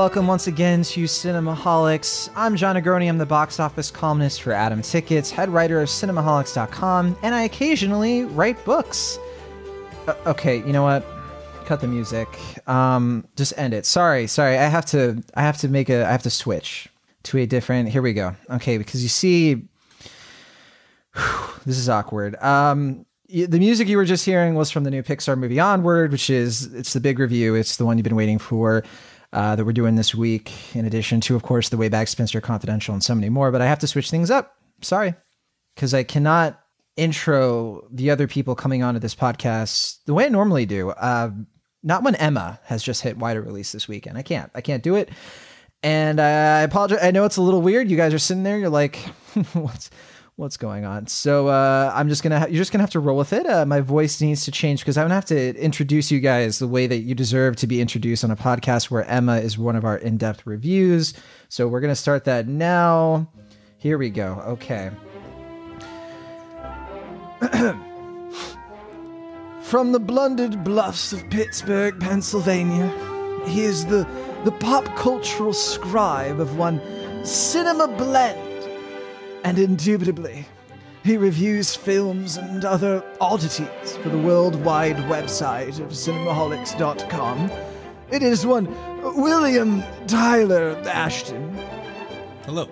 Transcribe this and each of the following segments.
Welcome once again to Cinemaholics. I'm Jon Negroni. I'm the box office columnist for Atom Tickets, head writer of Cinemaholics.com, and I occasionally write books. Uh, okay, you know what? Cut the music. Um, just end it. Sorry, sorry. I have to. I have to make a. I have to switch to a different. Here we go. Okay, because you see, this is awkward. Um, the music you were just hearing was from the new Pixar movie Onward, which is it's the big review. It's the one you've been waiting for. Uh, that we're doing this week, in addition to, of course, the Way Back Spencer Confidential and so many more. But I have to switch things up. Sorry, because I cannot intro the other people coming onto this podcast the way I normally do. Uh, not when Emma has just hit wider release this weekend. I can't. I can't do it. And I apologize. I know it's a little weird. You guys are sitting there. You're like, what's what's going on? So uh, I'm just gonna. Ha- you're just gonna have to roll with it. Uh, my voice needs to change because I'm gonna have to introduce you guys the way that you deserve to be introduced on a podcast where Emma is one of our in-depth reviews. So we're gonna start that now. Here we go. Okay. From the blundered bluffs of Pittsburgh, Pennsylvania, he is the, the pop cultural scribe of one Cinema Blend. And indubitably, he reviews films and other oddities for the worldwide website of cinemaholics.com. It is one William Tyler Ashton. Hello.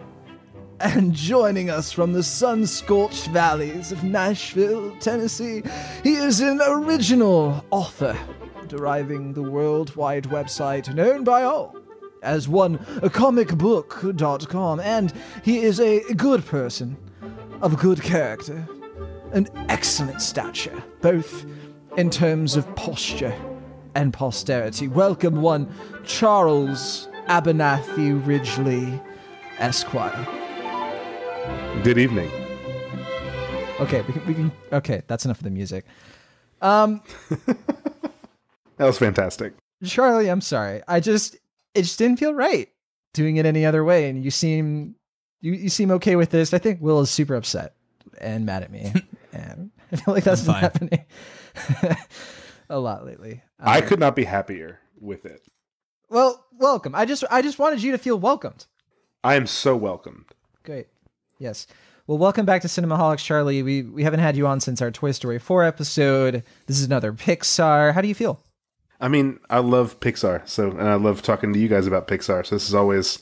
And joining us from the sun scorched valleys of Nashville, Tennessee, he is an original author, deriving the worldwide website known by all as one comicbook.com. And he is a good person, of good character, and excellent stature, both in terms of posture and posterity. Welcome, one Charles Abernathy Ridgely, Esquire. Good evening. Okay, we can, we can. Okay, that's enough of the music. Um, That was fantastic. Charlie, I'm sorry. I just it just didn't feel right doing it any other way, and you seem you you seem okay with this. I think Will is super upset and mad at me, and I feel like that's been happening a lot lately. I Um, could not be happier with it. well, welcome. I just I just wanted you to feel welcomed. I am so welcomed. Great. Yes. Well, welcome back to Cinemaholics, Charlie. We we haven't had you on since our Toy Story 4 episode. This is another Pixar. How do you feel? I mean, I love Pixar, so and I love talking to you guys about Pixar. So this is always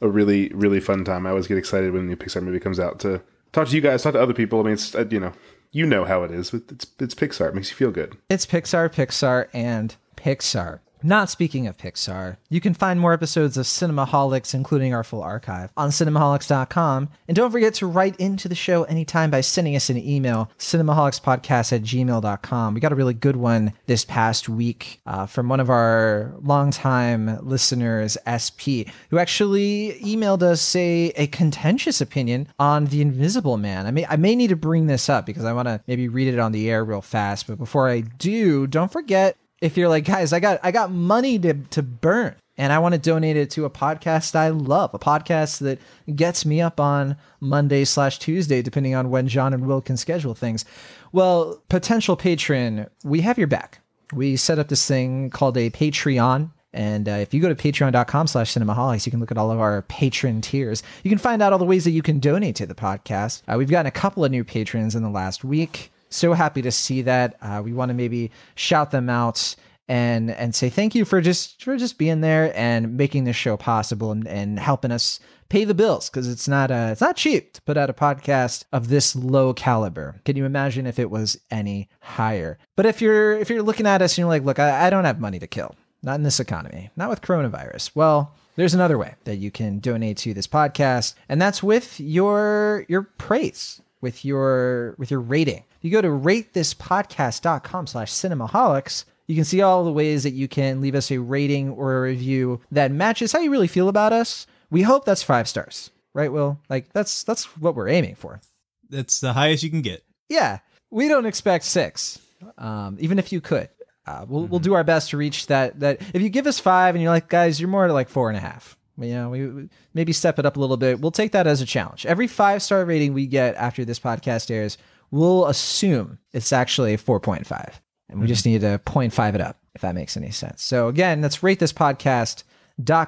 a really, really fun time. I always get excited when a new Pixar movie comes out to talk to you guys, talk to other people. I mean, it's uh, you know, you know how it is. It's it's Pixar. It makes you feel good. It's Pixar, Pixar, and Pixar. Not speaking of Pixar, you can find more episodes of Cinemaholics, including our full archive, on cinemaholics.com. And don't forget to write into the show anytime by sending us an email, cinemaholicspodcast at gmail.com. We got a really good one this past week uh, from one of our longtime listeners, SP, who actually emailed us a, a contentious opinion on The Invisible Man. I may, I may need to bring this up because I want to maybe read it on the air real fast. But before I do, don't forget if you're like, guys, I got I got money to to burn and I want to donate it to a podcast I love, a podcast that gets me up on Monday slash Tuesday, depending on when John and Will can schedule things. Well, potential patron, we have your back. We set up this thing called a Patreon. And uh, if you go to patreon.com slash cinemaholics, you can look at all of our patron tiers. You can find out all the ways that you can donate to the podcast. Uh, we've gotten a couple of new patrons in the last week so happy to see that. Uh, we want to maybe shout them out and and say thank you for just for just being there and making this show possible and, and helping us pay the bills because it's not uh it's not cheap to put out a podcast of this low caliber. Can you imagine if it was any higher? But if you're if you're looking at us and you're like, look, I, I don't have money to kill, not in this economy, not with coronavirus. Well, there's another way that you can donate to this podcast, and that's with your your praise with your with your rating. You go to ratethispodcast.com slash cinemaholics. You can see all the ways that you can leave us a rating or a review that matches how you really feel about us. We hope that's five stars, right, Will? Like that's that's what we're aiming for. That's the highest you can get. Yeah, we don't expect six, um, even if you could. Uh, we'll we'll do our best to reach that. That if you give us five and you're like, guys, you're more like four and a half. You know, we we- maybe step it up a little bit. We'll take that as a challenge. Every five star rating we get after this podcast airs, we'll assume it's actually a four point five, and we just need to 0.5 it up if that makes any sense. So again, let's rate this podcast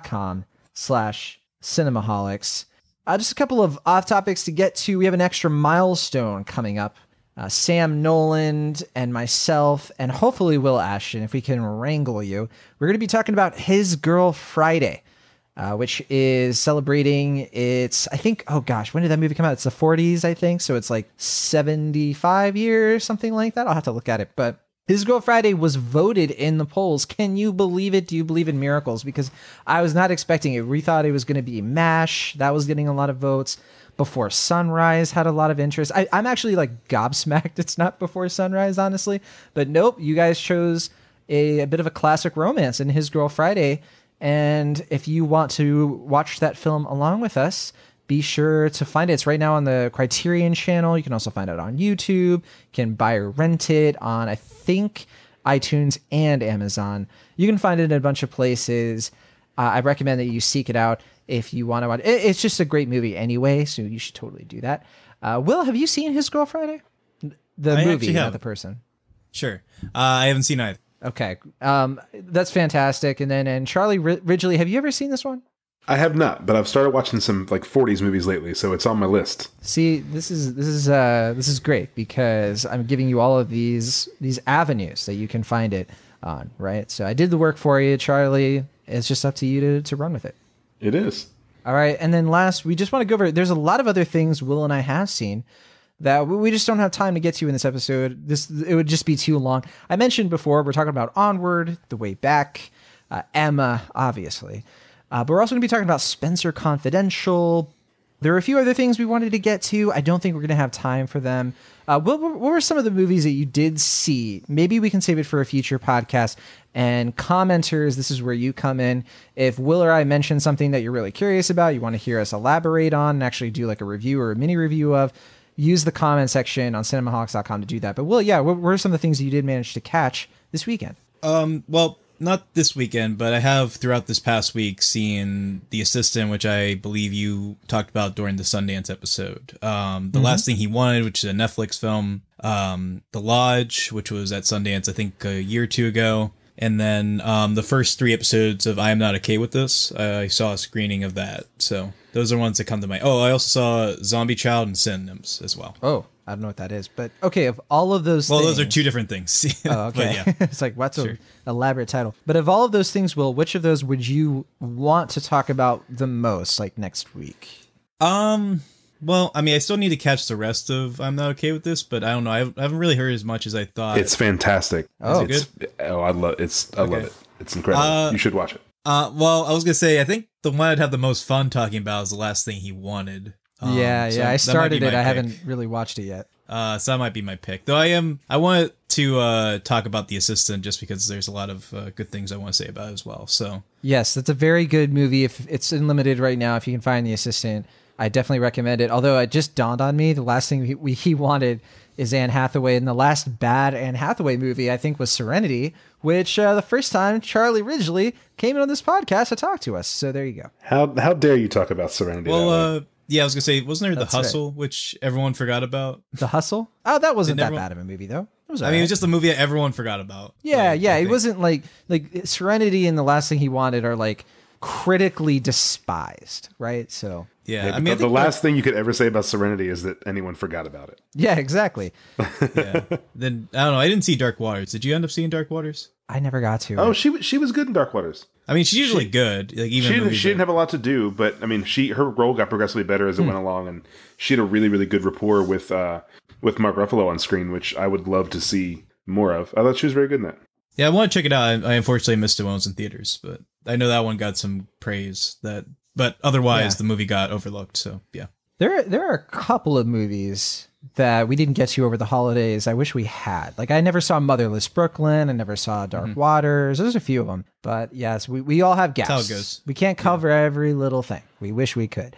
com slash cinemaholics. Uh, just a couple of off topics to get to. We have an extra milestone coming up. Uh, Sam Noland and myself, and hopefully Will Ashton, if we can wrangle you, we're going to be talking about His Girl Friday, uh, which is celebrating its, I think, oh gosh, when did that movie come out? It's the 40s, I think. So it's like 75 years, something like that. I'll have to look at it. But his Girl Friday was voted in the polls. Can you believe it? Do you believe in miracles? Because I was not expecting it. We thought it was going to be MASH. That was getting a lot of votes. Before Sunrise had a lot of interest. I, I'm actually like gobsmacked it's not Before Sunrise, honestly. But nope, you guys chose a, a bit of a classic romance in His Girl Friday. And if you want to watch that film along with us, be sure to find it. It's right now on the Criterion channel. You can also find it on YouTube. You can buy or rent it on, I think, iTunes and Amazon. You can find it in a bunch of places. Uh, I recommend that you seek it out if you want to watch. It, it's just a great movie anyway, so you should totally do that. Uh, Will, have you seen His Girl Friday? The I movie, not the person. Sure. Uh, I haven't seen either. Okay, um, that's fantastic. And then, and Charlie Ri- Ridgely, have you ever seen this one? I have not, but I've started watching some like 40s movies lately, so it's on my list. See, this is this is uh this is great because I'm giving you all of these these avenues that you can find it on, right? So I did the work for you, Charlie. It's just up to you to to run with it. It is. All right, and then last, we just want to go over. There's a lot of other things Will and I have seen that we- just don't have time to get to in this episode. This it would just be too long. I mentioned before we're talking about Onward, The Way Back, uh, Emma, obviously, uh, but we're also going to be talking about Spencer Confidential. There are a few other things we wanted to get to. I don't think we're going to have time for them. Uh, what, what were some of the movies that you did see? Maybe we can save it for a future podcast. And commenters, this is where you come in. If Will or I mention something that you're really curious about, you want to hear us elaborate on and actually do like a review or a mini review of, use the comment section on cinemaholics.com to do that. But Will, yeah, what were some of the things that you did manage to catch this weekend? Um, well, not this weekend, but I have throughout this past week seen The Assistant, which I believe you talked about during the Sundance episode. Um, The Last Thing He Wanted, which is a Netflix film. Um, The Lodge, which was at Sundance, I think a year or two ago. And then um, the first three episodes of I Am Not Okay with This. I saw a screening of that. So those are ones that come to mind. Oh, I also saw Zombie Child and Synonyms as well. Oh, I don't know what that is. But okay, of all of those Well, things, those are two different things. Oh, okay. yeah. it's like what's Sure. an elaborate title. But of all of those things, Will, which of those would you want to talk about the most, like next week? Um. Well, I mean, I still need to catch the rest of. I'm not okay with this, but I don't know. I haven't- really heard as much as I thought. It's fantastic. Oh. Is it It's, oh, I love it's. I love it. It's incredible. Uh, you should watch it. Uh. Well, I was gonna say I think the one I'd have the most fun talking about is the last thing he wanted. Um, yeah, so yeah. I that might be started it. I pick. haven't really watched it yet. Uh, so that might be my pick. Though I am. I want to uh talk about the assistant just because there's a lot of uh, good things I want to say about it as well. So Yes, that's a very good movie. If it's unlimited right now, if you can find the assistant, I definitely recommend it. Although it just dawned on me, the last thing he, we, he wanted is Anne Hathaway, and the last bad Anne Hathaway movie I think was Serenity, which uh, the first time Charlie Ridgely came in on this podcast to talk to us. So there you go. How how dare you talk about Serenity? well, uh, yeah, I was gonna say, wasn't there the That's right. hustle, which everyone forgot about? The Hustle. Oh, that wasn't Didn't that everyone- bad of a movie though. It was. I mean, it was just a movie that everyone forgot about. Yeah, Like, yeah. It wasn't like like Serenity and the last thing he wanted are like critically despised, right? So Yeah, Yeah, I mean, the, think the last thing you could ever say about Serenity is that anyone forgot about it. yeah, exactly. yeah. Then I don't know. I didn't see Dark Waters. Did you end up seeing Dark Waters? I never got to. Oh, it. she was- she was good in Dark Waters. I mean, she's usually good. Like even She didn't, she didn't have a lot to do, but I mean, she her role got progressively better as it went along, and she had a really really good rapport with uh with Mark Ruffalo on screen, which I would love to see more of. I thought she was very good in that. Yeah, I want to check it out. I, I unfortunately missed it when it was in theaters, but I know that one got some praise. That, but otherwise, Yeah. the movie got overlooked. So yeah, There, there are a couple of movies that we didn't get to over the holidays. I wish we had. Like I never saw Motherless Brooklyn. I never saw Dark mm-hmm. Waters. There's a few of them, but yes, we, we all have gaps. how it goes. We can't cover every little thing. We wish we could.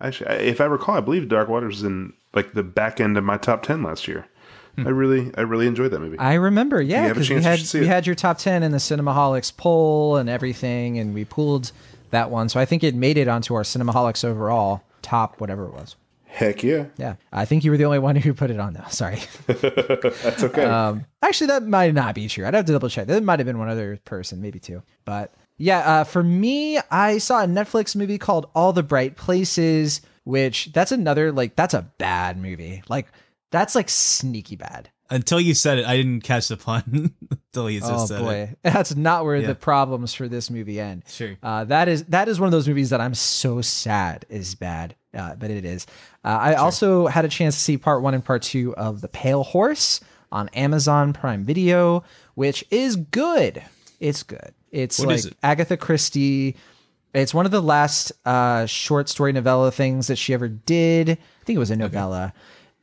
Actually, if I recall, I believe Dark Waters was in like the back end of my top ten last year. Hmm. I really I really enjoyed that movie. I remember, yeah, you because we chance, you had see we it. had your top ten in the Cinemaholics poll and everything, and we pulled that one. So I think it made it onto our Cinemaholics overall top, whatever it was. Heck yeah, Yeah, I think you were the only one who put it on though. Sorry. that's okay. Um, actually, that might not be true. I'd have to double check. There might have been one other person, maybe two. But Yeah, uh, for me, I saw a Netflix movie called All the Bright Places, which that's another like that's a bad movie. Like that's like sneaky bad. Until you said it, I didn't catch the pun Oh boy, that's not where Yeah. the problems for this movie end. Sure. Uh, that is that is one of those movies that I'm so sad is bad, uh, but it is. Uh, I also had a chance to see part one and part two of The Pale Horse on Amazon Prime Video, which is good. It's good. It's What like it? Agatha Christie. It's one of the last uh, short story novella things that she ever did. I think it was a novella.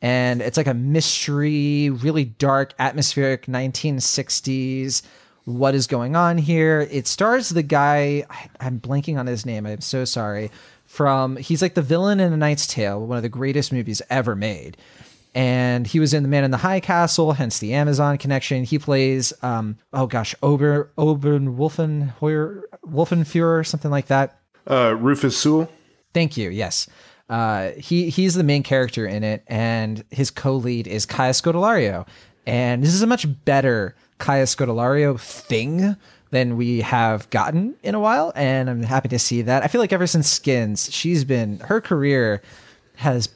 And it's like a mystery, really dark, atmospheric 1960s. What is going on here? It stars the guy, I, I'm blanking on his name. I'm so sorry. From he's like the villain in A Knight's Tale, one of the greatest movies ever made. And he was in The Man in the High Castle, hence the Amazon connection. He plays, um, oh gosh, Ober Oben Wolfenheuer, Wolfenfuhrer, something like that. Uh, Rufus Sewell. Thank you. Yes. Uh, he he's the main character in it, and his co-lead is Kaya Scodelario. And this is a much better Kaya Scodelario thing than we have gotten in a while, and I'm happy to see that. I feel like ever since Skins, she's been her career has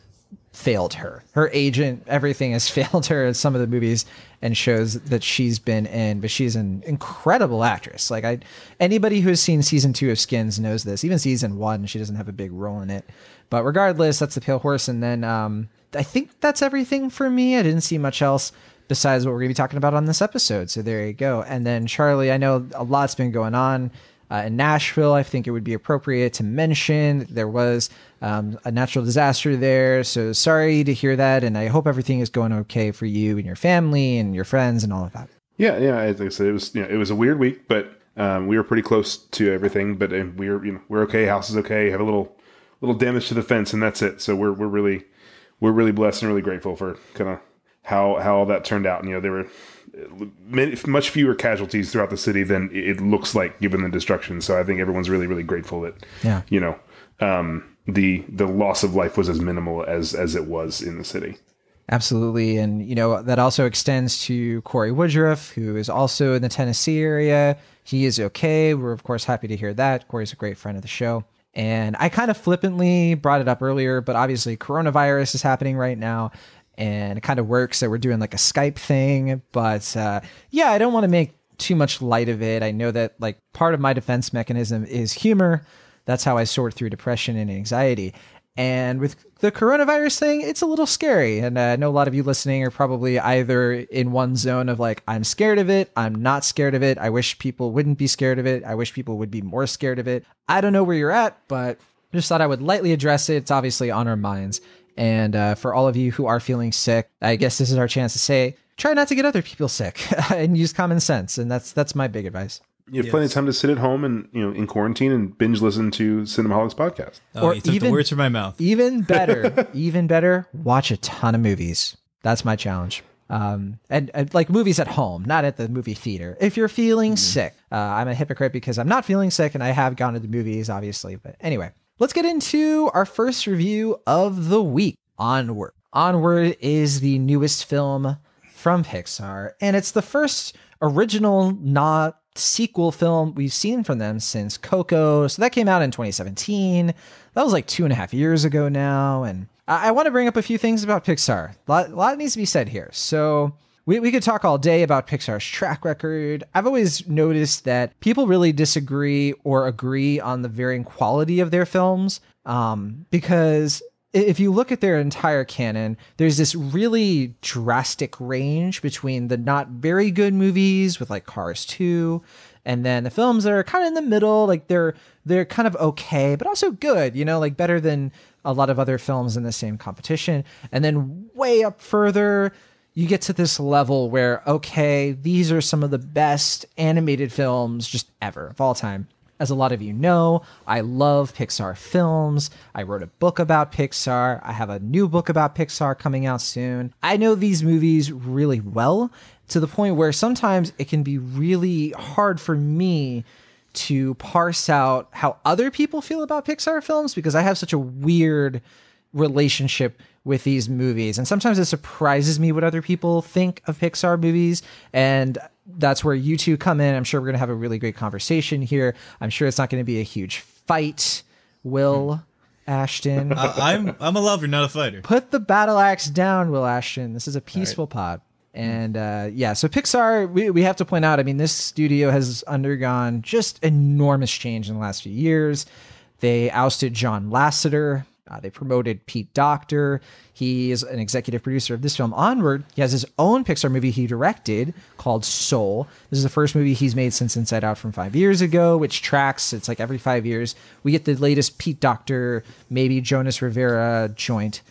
failed her. Her agent, everything has failed her in some of the movies and shows that she's been in, but she's an incredible actress. Like I anybody who has seen season 2 of Skins knows this. Even season 1, she doesn't have a big role in it. But regardless, that's the Pale Horse and then um I think that's everything for me. I didn't see much else besides what we're going to be talking about on this episode. So there you go. And then Charlie, I know a lot's been going on uh, in Nashville. I think it would be appropriate to mention there was um, a natural disaster there. So sorry to hear that, and I hope everything is going okay for you and your family and your friends and all of that. Yeah, yeah. As I said, it was you know it was a weird week, but um, we were pretty close to everything. But we were you know we're okay. House is okay. Have a little little damage to the fence, and that's it. So we're we're really we're really blessed and really grateful for kind of how how all that turned out. And, you know, there were many, much fewer casualties throughout the city than it looks like given the destruction. So I think everyone's really really grateful that Yeah. you know um, the the loss of life was as minimal as as it was in the city. Absolutely. And, you know, that also extends to Corey Woodruff, who is also in the Tennessee area. He is okay. We're, of course, happy to hear that. Corey's a great friend of the show. And I kind of flippantly brought it up earlier, but obviously, coronavirus is happening right now. And it kind of works that we're doing like a Skype thing. But uh, yeah, I don't want to make too much light of it. I know that like part of my defense mechanism is humor. That's how I sort through depression and anxiety. And with the coronavirus thing, it's a little scary. And I know a lot of you listening are probably either in one zone of like, I'm scared of it, I'm not scared of it, I wish people wouldn't be scared of it, I wish people would be more scared of it. I don't know where you're at, but just thought I would lightly address it. It's obviously on our minds. And uh, for all of you who are feeling sick, I guess this is our chance to say, try not to get other people sick and use common sense. And that's that's my big advice. You have plenty of time to sit at home and you know in quarantine and binge listen to Cinemaholics podcast. Oh, Or you took even- the words from my mouth. Even better, even better, watch a ton of movies. That's my challenge. Um, and, and like movies at home, not at the movie theater. If you're feeling sick, uh, I'm a hypocrite because I'm not feeling sick and I have gone to the movies, obviously. But anyway, let's get into our first review of the week Onward. Onward is the newest film from Pixar, and it's the first original, not sequel film we've seen from them since Coco. So that came out in 2017. That was like two and a half years ago now. And I, I want to bring up a few things about Pixar. A lot, a lot needs to be said here. So we, we could talk all day about Pixar's track record. I've always noticed that people really disagree or agree on the varying quality of their films um, because if you look at their entire canon, there's this really drastic range between the not very good movies with like Cars 2 and then the films that are kind of in the middle, like they're they're kind of okay, but also good, you know, like better than a lot of other films in the same competition. And then way up further, you get to this level where okay, these are some of the best animated films just ever of all time. As a lot of you know, I love Pixar films. I wrote a book about Pixar. I have a new book about Pixar coming out soon. I know these movies really well to the point where sometimes it can be really hard for me to parse out how other people feel about Pixar films because I have such a weird relationship with these movies. And sometimes it surprises me what other people think of Pixar movies. And that's where you two come in. I'm sure we're going to have a really great conversation here. I'm sure it's not going to be a huge fight. Will Ashton, I, I'm I'm a lover, not a fighter. put the battle axe down, Will Ashton. This is a peaceful pod. And uh, yeah, so Pixar, we, we have to point out, I mean, this studio has undergone just enormous change in the last few years. They ousted John Lasseter. Uh, they promoted Pete Docter. He is an executive producer of this film. Onward, he has his own Pixar movie he directed called Soul. This is the first movie he's made since Inside Out from five years ago, which tracks. It's like every five years we get the latest Pete Docter, maybe Jonas Rivera joint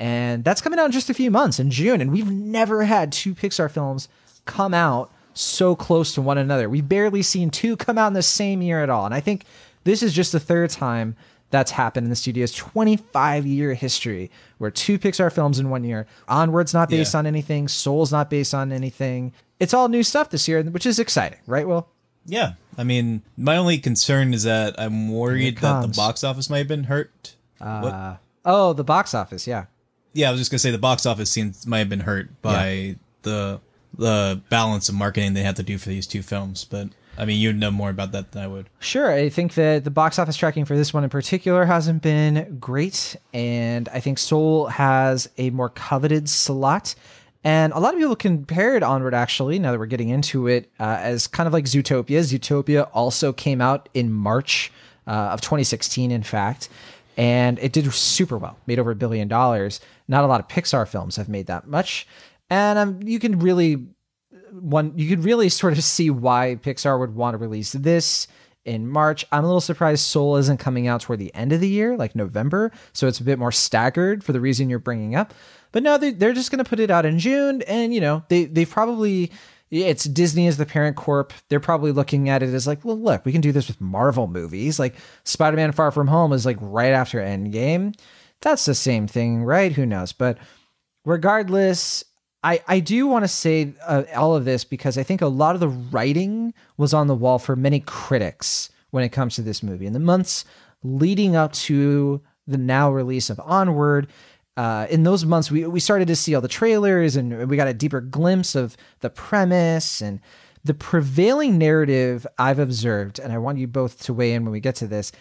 and that's coming out in just a few months in June. And we've never had two Pixar films come out so close to one another. We've barely seen two come out in the same year at all. And I think this is just the third time that's happened in the studio's 25 year history where two Pixar films in one year. Onward's not based Yeah. on anything, Soul's not based on anything. It's all new stuff this year, which is exciting, right, Will? Yeah, I mean, my only concern is that I'm worried that the box office might have been hurt. what? Uh, oh, the box office, yeah. Yeah, I was just gonna say the box office seems might have been hurt by the the balance of marketing they had to do for these two films. But I mean, you'd know more about that than I would. Sure. I think that the box office tracking for this one in particular hasn't been great. And I think Soul has a more coveted slot. And a lot of people compared Onward, actually, now that we're getting into it, uh, as kind of like Zootopia. Zootopia also came out in March uh, of 2016, in fact. And it did super well, made over a billion dollars. Not a lot of Pixar films have made that much. And um, you can really one you could really sort of see why Pixar would want to release this in March. I'm a little surprised Soul isn't coming out toward the end of the year, like November, so it's a bit more staggered for the reason you're bringing up. But no, they, they're just going to put it out in June, and you know they they've probably it's Disney as the parent corp. They're probably looking at it as like, well, look, we can do this with Marvel movies. Like Spider-Man: Far From Home is like right after Endgame. That's the same thing, right? Who knows? But regardless, I, I do want to say uh, all of this because I think a lot of the writing was on the wall for many critics when it comes to this movie. In the months leading up to the now release of Onward, uh, in those months, we, we started to see all the trailers and we got a deeper glimpse of the premise and the prevailing narrative I've observed, and I want you both to weigh in when we get to this,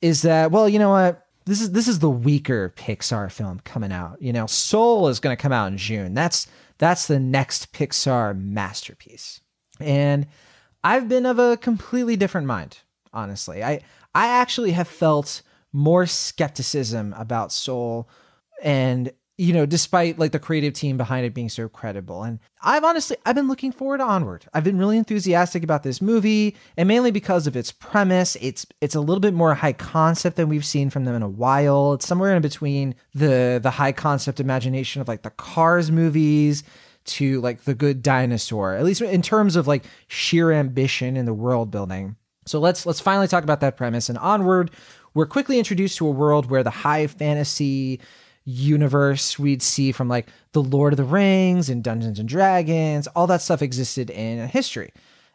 is that well, you know what? This is this is the weaker Pixar film coming out. You know, Soul is going to come out in June. That's that's the next Pixar masterpiece. And I've been of a completely different mind, honestly. I I actually have felt more skepticism about Soul and you know despite like the creative team behind it being so credible. And i've honestly i've been looking forward to onward. I've been really enthusiastic about this movie and mainly because of its premise. It's it's a little bit more high concept than we've seen from them in a while. It's somewhere in between the the high concept imagination of like the cars movies to like the good dinosaur at least in terms of like sheer ambition in the world building. So let's let's finally talk about that premise. And onward we're quickly introduced to a world where the high fantasy universe we'd see from like the Lord of the Rings and Dungeons and Dragons, all that stuff existed in history.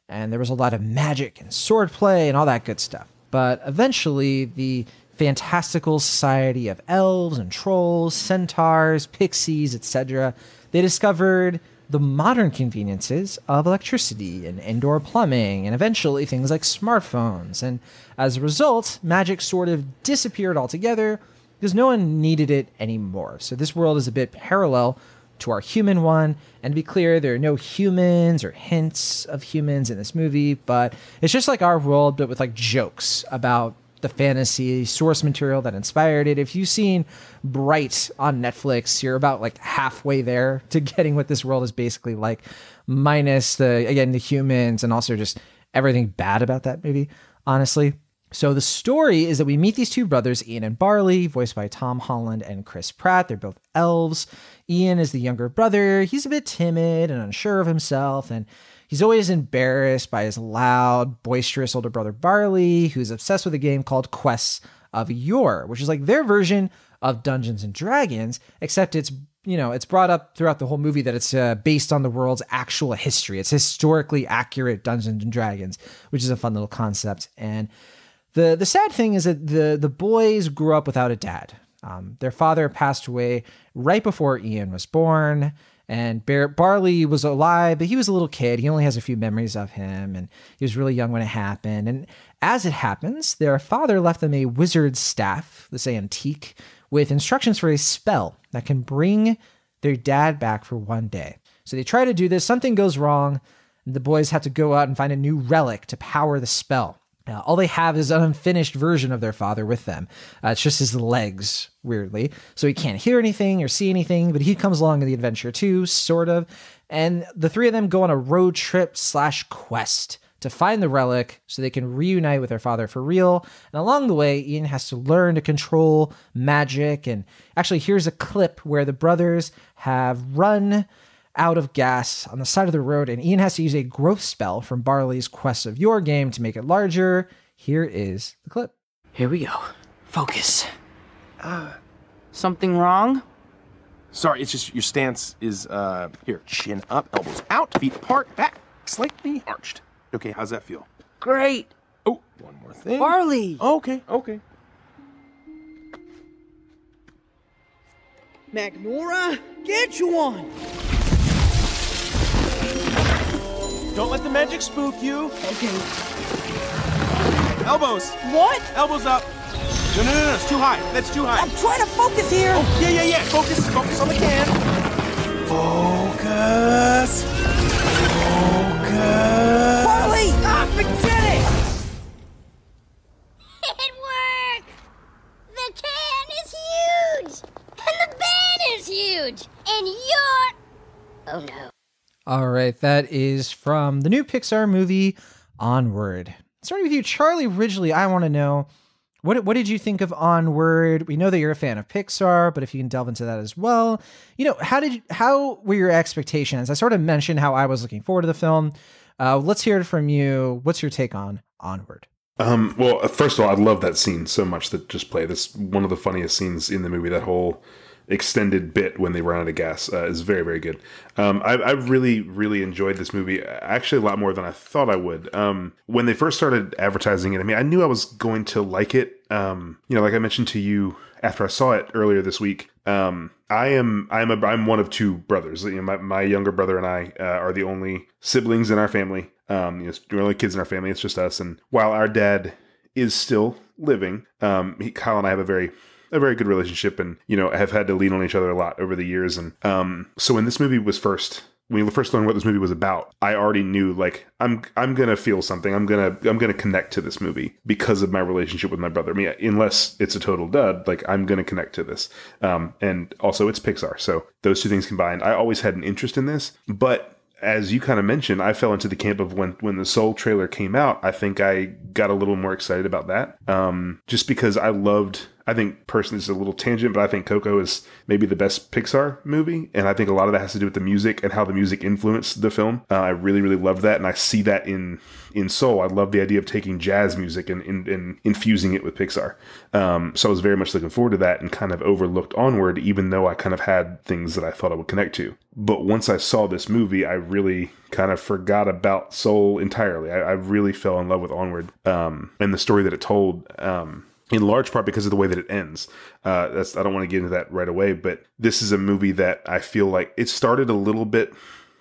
And there was a lot of magic and swordplay and all that good stuff. But eventually, the fantastical society of elves and trolls, centaurs, pixies, etc., they discovered the modern conveniences of electricity and indoor plumbing, and eventually things like smartphones. And as a result, magic sort of disappeared altogether because no one needed it anymore. So this world is a bit parallel to our human one. And to be clear, there are no humans or hints of humans in this movie, but it's just like our world, but with like jokes about the fantasy source material that inspired it. If you've seen Bright on Netflix, you're about like halfway there to getting what this world is basically like, minus the, again, the humans and also just everything bad about that movie, honestly. So the story is that we meet these two brothers, Ian and Barley, voiced by Tom Holland and Chris Pratt. They're both elves. Ian is the younger brother. He's a bit timid and unsure of himself, and he's always embarrassed by his loud, boisterous older brother Barley, who's obsessed with a game called Quests of Yore, which is like their version of Dungeons and Dragons, except it's you know it's brought up throughout the whole movie that it's uh, based on the world's actual history. It's historically accurate Dungeons and Dragons, which is a fun little concept and. The the sad thing is that the the boys grew up without a dad. Um, their father passed away right before Ian was born, And Bar- Barley was alive, but he was a little kid. He only has a few memories of him, and he was really young when it happened. And as it happens, their father left them a wizard's staff, this antique, with instructions for a spell that can bring their dad back for one day. So they try to do this, something goes wrong, and the boys have to go out and find a new relic to power the spell. Uh, all they have is an unfinished version of their father with them. Uh, it's just his legs, weirdly. So he can't hear anything or see anything, but he comes along in the adventure too, sort of. And the three of them go on a road trip slash quest to find the relic so they can reunite with their father for real. And along the way, Ian has to learn to control magic. And actually, here's a clip where the brothers have run out of gas on the side of the road, and Ian has to use a growth spell from Barley's Quest of Yore Game to make it larger. Here is the clip. Here we go. Focus. Something wrong? Sorry, it's just your stance is uh here, chin up, elbows out, feet apart, back slightly arched. Okay, how's that feel? Great. Oh, one more thing. Barley. Okay, okay. Magnora, get you one. Don't let the magic spook you. Okay. Elbows, What? elbows up. No, no, no, no, it's too high. That's too high. I'm trying to focus here. Oh, yeah, yeah, yeah. Focus, focus on the can. Focus. Focus. Barley! Ah, forget it! It worked! The can is huge! And the bed is huge! And you're. Oh no. All right, that is from the new Pixar movie Onward. Starting with you, Charlie Ridgely, I want to know what what did you think of Onward? We know that you're a fan of Pixar, but if you can delve into that as well, you know how did you, how were your expectations? I sort of mentioned how I was looking forward to the film. Uh, let's hear it from you. What's your take on Onward? Um, well, first of all, I love that scene so much that just played. That's one of the funniest scenes in the movie. That whole extended bit when they run out of gas uh, is very, very good. Um, I, I really, really enjoyed this movie. Actually, a lot more than I thought I would. Um, when they first started advertising it, I mean, I knew I was going to like it. Um, you know, like I mentioned to you after I saw it earlier this week. Um, I am I'm a I'm one of two brothers. You know, my, my younger brother and I uh, are the only siblings in our family. Um, you know, the only kids in our family. It's just us. And while our dad is still living, um, he, Kyle and I have a very a very good relationship, and you know have had to lean on each other a lot over the years. And um, so when this movie was first when you first learned what this movie was about, I already knew like I'm I'm gonna feel something. I'm gonna I'm gonna connect to this movie because of my relationship with my brother. I mean, unless it's a total dud, like I'm gonna connect to this. Um, and also it's Pixar, so those two things combined, I always had an interest in this. But as you kind of mentioned, I fell into the camp of when when the Soul trailer came out. I think I got a little more excited about that, um, just because I loved. I think personally, it's a little tangent, but I think Coco is maybe the best Pixar movie, and I think a lot of that has to do with the music and how the music influenced the film. Uh, I really, really love that, and I see that in in Soul. I love the idea of taking jazz music and, and, and infusing it with Pixar. Um, so I was very much looking forward to that, and kind of overlooked Onward, even though I kind of had things that I thought I would connect to. But once I saw this movie, I really kind of forgot about Soul entirely. I, I really fell in love with Onward um, and the story that it told. Um, in large part because of the way that it ends. Uh, that's I don't want to get into that right away, but this is a movie that I feel like it started a little bit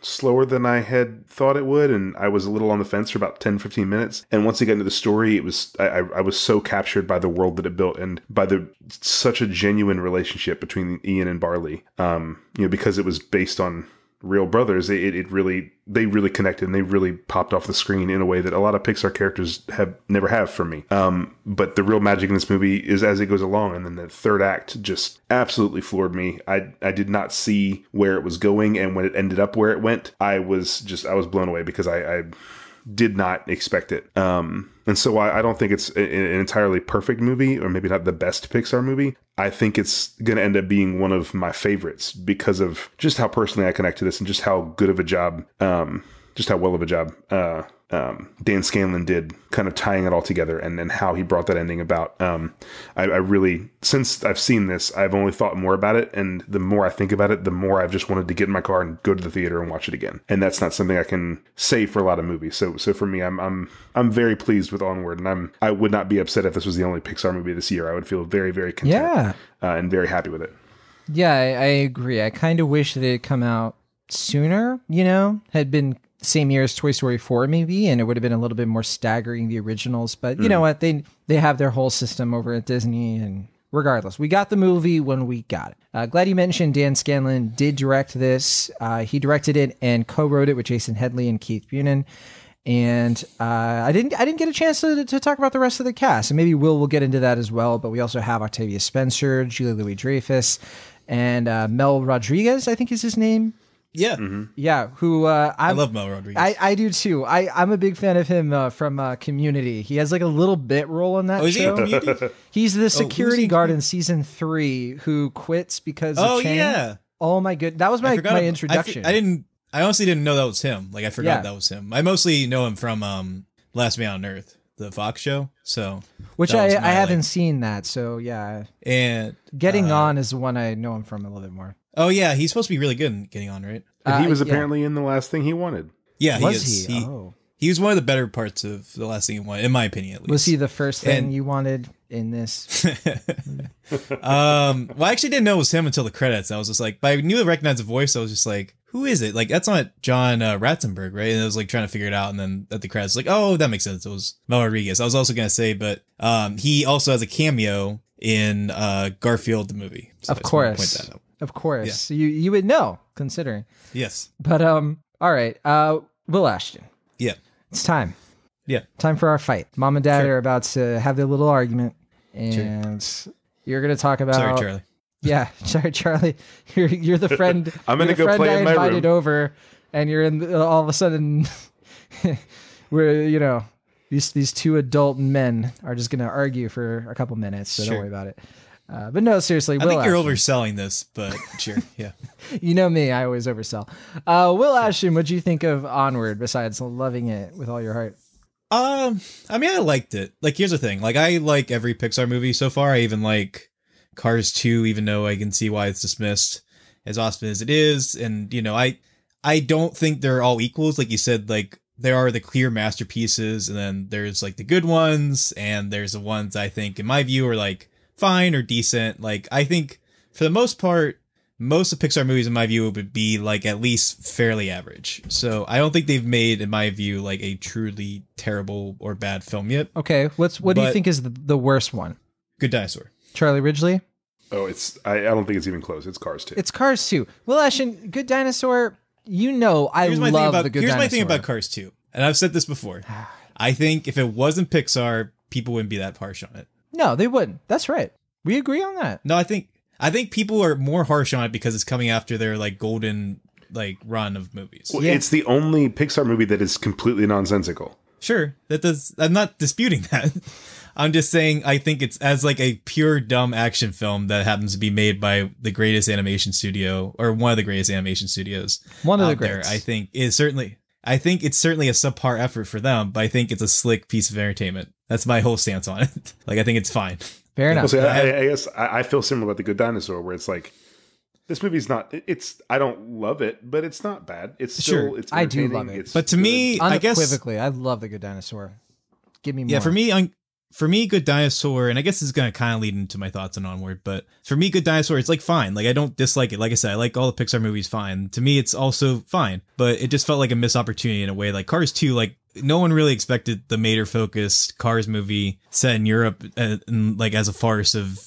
slower than I had thought it would, and I was a little on the fence for about 10, 15 minutes. And once I got into the story, it was I, I was so captured by the world that it built and by the such a genuine relationship between Ian and Barley. Um, you know, because it was based on real brothers, it, it really they really connected and they really popped off the screen in a way that a lot of Pixar characters have never have for me. Um, but the real magic in this movie is as it goes along, and then the third act just absolutely floored me. I I did not see where it was going, and when it ended up where it went, I was just I was blown away because I. I did not expect it. Um, and so I, I don't think it's a- an entirely perfect movie, or maybe not the best Pixar movie. I think it's going to end up being one of my favorites because of just how personally I connect to this and just how good of a job, um, just how well of a job uh, um, Dan Scanlon did kind of tying it all together and, and how he brought that ending about. Um, I, I really, since I've seen this, I've only thought more about it. And the more I think about it, the more I've just wanted to get in my car and go to the theater and watch it again. And that's not something I can say for a lot of movies. So, so for me, I'm, I'm, I'm very pleased with Onward and I'm, I would not be upset if this was the only Pixar movie this year. I would feel very, very content Yeah. uh, and very happy with it. Yeah, I, I agree. I kind of wish that it had come out sooner, you know, had been same year as Toy Story 4 maybe and it would have been a little bit more staggering the originals, but you know what? They they have their whole system over at Disney and regardless, we got the movie when we got it. Uh, glad you mentioned Dan Scanlon did direct this. Uh, he directed it and co-wrote it with Jason Headley and Keith Bunin. And uh, I didn't I didn't get a chance to, to talk about the rest of the cast, and maybe Will will get into that as well. But we also have Octavia Spencer, Julia Louis-Dreyfus, and uh, Mel Rodriguez. I think is his name. Yeah, Yeah, who uh, I love Mel Rodriguez. I, I do too. I, I'm a big fan of him uh, from uh, Community. He has like a little bit role in that oh, show. He's the security he in guard in season three who quits because oh yeah, Oh my good. That was my, my introduction. I, didn't. I honestly didn't know that was him. Like I forgot Yeah. that was him. I mostly know him from um Last Man on Earth, the Fox show. So Which I, I haven't like- seen that. So yeah, and Getting uh, On is the one I know him from a little bit more. Oh yeah, he's supposed to be really good in Getting On, right? And he Uh, was yeah. apparently in the last thing he wanted. Yeah, Was he is. he? He, oh. he was one of the better parts of the last thing he wanted, in my opinion. At least. Was he the first thing And- you wanted in this? um, well, I actually didn't know it was him until the credits. I was just like, but I knew I recognized the voice. I was just like, who is it? Like, that's not John uh, Ratzenberg, right? And I was like trying to figure it out. And then at the credits, like, oh, that makes sense. It was Mel Rodriguez. I was also gonna say, but um, he also has a cameo in uh Garfield the movie. So I of just wanted to course. Point that out. Of course. You you would know, considering. Yes. But um all right. Uh Will Ashton. Yeah. It's time. Yeah. Time for our fight. Mom and dad Sure. are about to have their little argument and you're gonna talk about Sorry, Charlie. Yeah, sorry, Charlie. You're you're the friend. I'm gonna go friend play I in my invited room. over, and you're in. The, all of a sudden, we're you know these these two adult men are just gonna argue for a couple minutes. So don't worry about it. Uh, but no, seriously, I think you're Ashton. overselling this, but sure. Yeah. You know me; I always oversell. Uh, Will Ashton, what do you think of Onward? Besides loving it with all your heart, Um, I mean, I liked it. Like, here's the thing. Like, I like every Pixar movie so far. I even like Cars 2, even though I can see why it's dismissed as awesome as it is. And, you know, I, I don't think they're all equals. Like you said, like, there are the clear masterpieces, and then there's like the good ones, and there's the ones I think, in my view, are like fine or decent. Like, I think for the most part, most of Pixar movies, in my view, would be like at least fairly average. So I don't think they've made, in my view, like a truly terrible or bad film yet. okay. What's what do you think is the, the worst one? Good Dinosaur. Charlie Ridgely. Oh, it's I, I don't think it's even close. It's Cars 2. It's Cars 2. Will Ashton, Good Dinosaur. You know I Here's my love thing about the Good here's Dinosaur. my thing about Cars 2, and I've said this before. I think if it wasn't Pixar, people wouldn't be that harsh on it. No, they wouldn't. That's right. We agree on that. No, I think I think people are more harsh on it because it's coming after their like golden like run of movies. Well, Yeah. It's the only Pixar movie that is completely nonsensical. Sure, that does. I'm not disputing that. I'm just saying I think it's as like a pure dumb action film that happens to be made by the greatest animation studio or one of the greatest animation studios. One of the out there, greats. I think is certainly. I think it's certainly a subpar effort for them, but I think it's a slick piece of entertainment. That's my whole stance on it. like I think it's fine. Fair enough. see, I, I- I guess I, I feel similar about the Good Dinosaur, where it's like this movie's not. It's I don't love it, but it's not bad. It's still Sure. it's I do love it. It's But to good. me, I guess Unequivocally, I love the Good Dinosaur. Give me more. Yeah, for me, on for me, Good Dinosaur, and I guess this is gonna kind of lead into my thoughts on Onward, but for me, Good Dinosaur, it's like fine. Like I don't dislike it. Like I said, I like all the Pixar movies fine. To me, it's also fine, but it just felt like a missed opportunity in a way. Like Cars 2, like no one really expected the Mater focused Cars movie set in Europe, uh, and, like as a farce of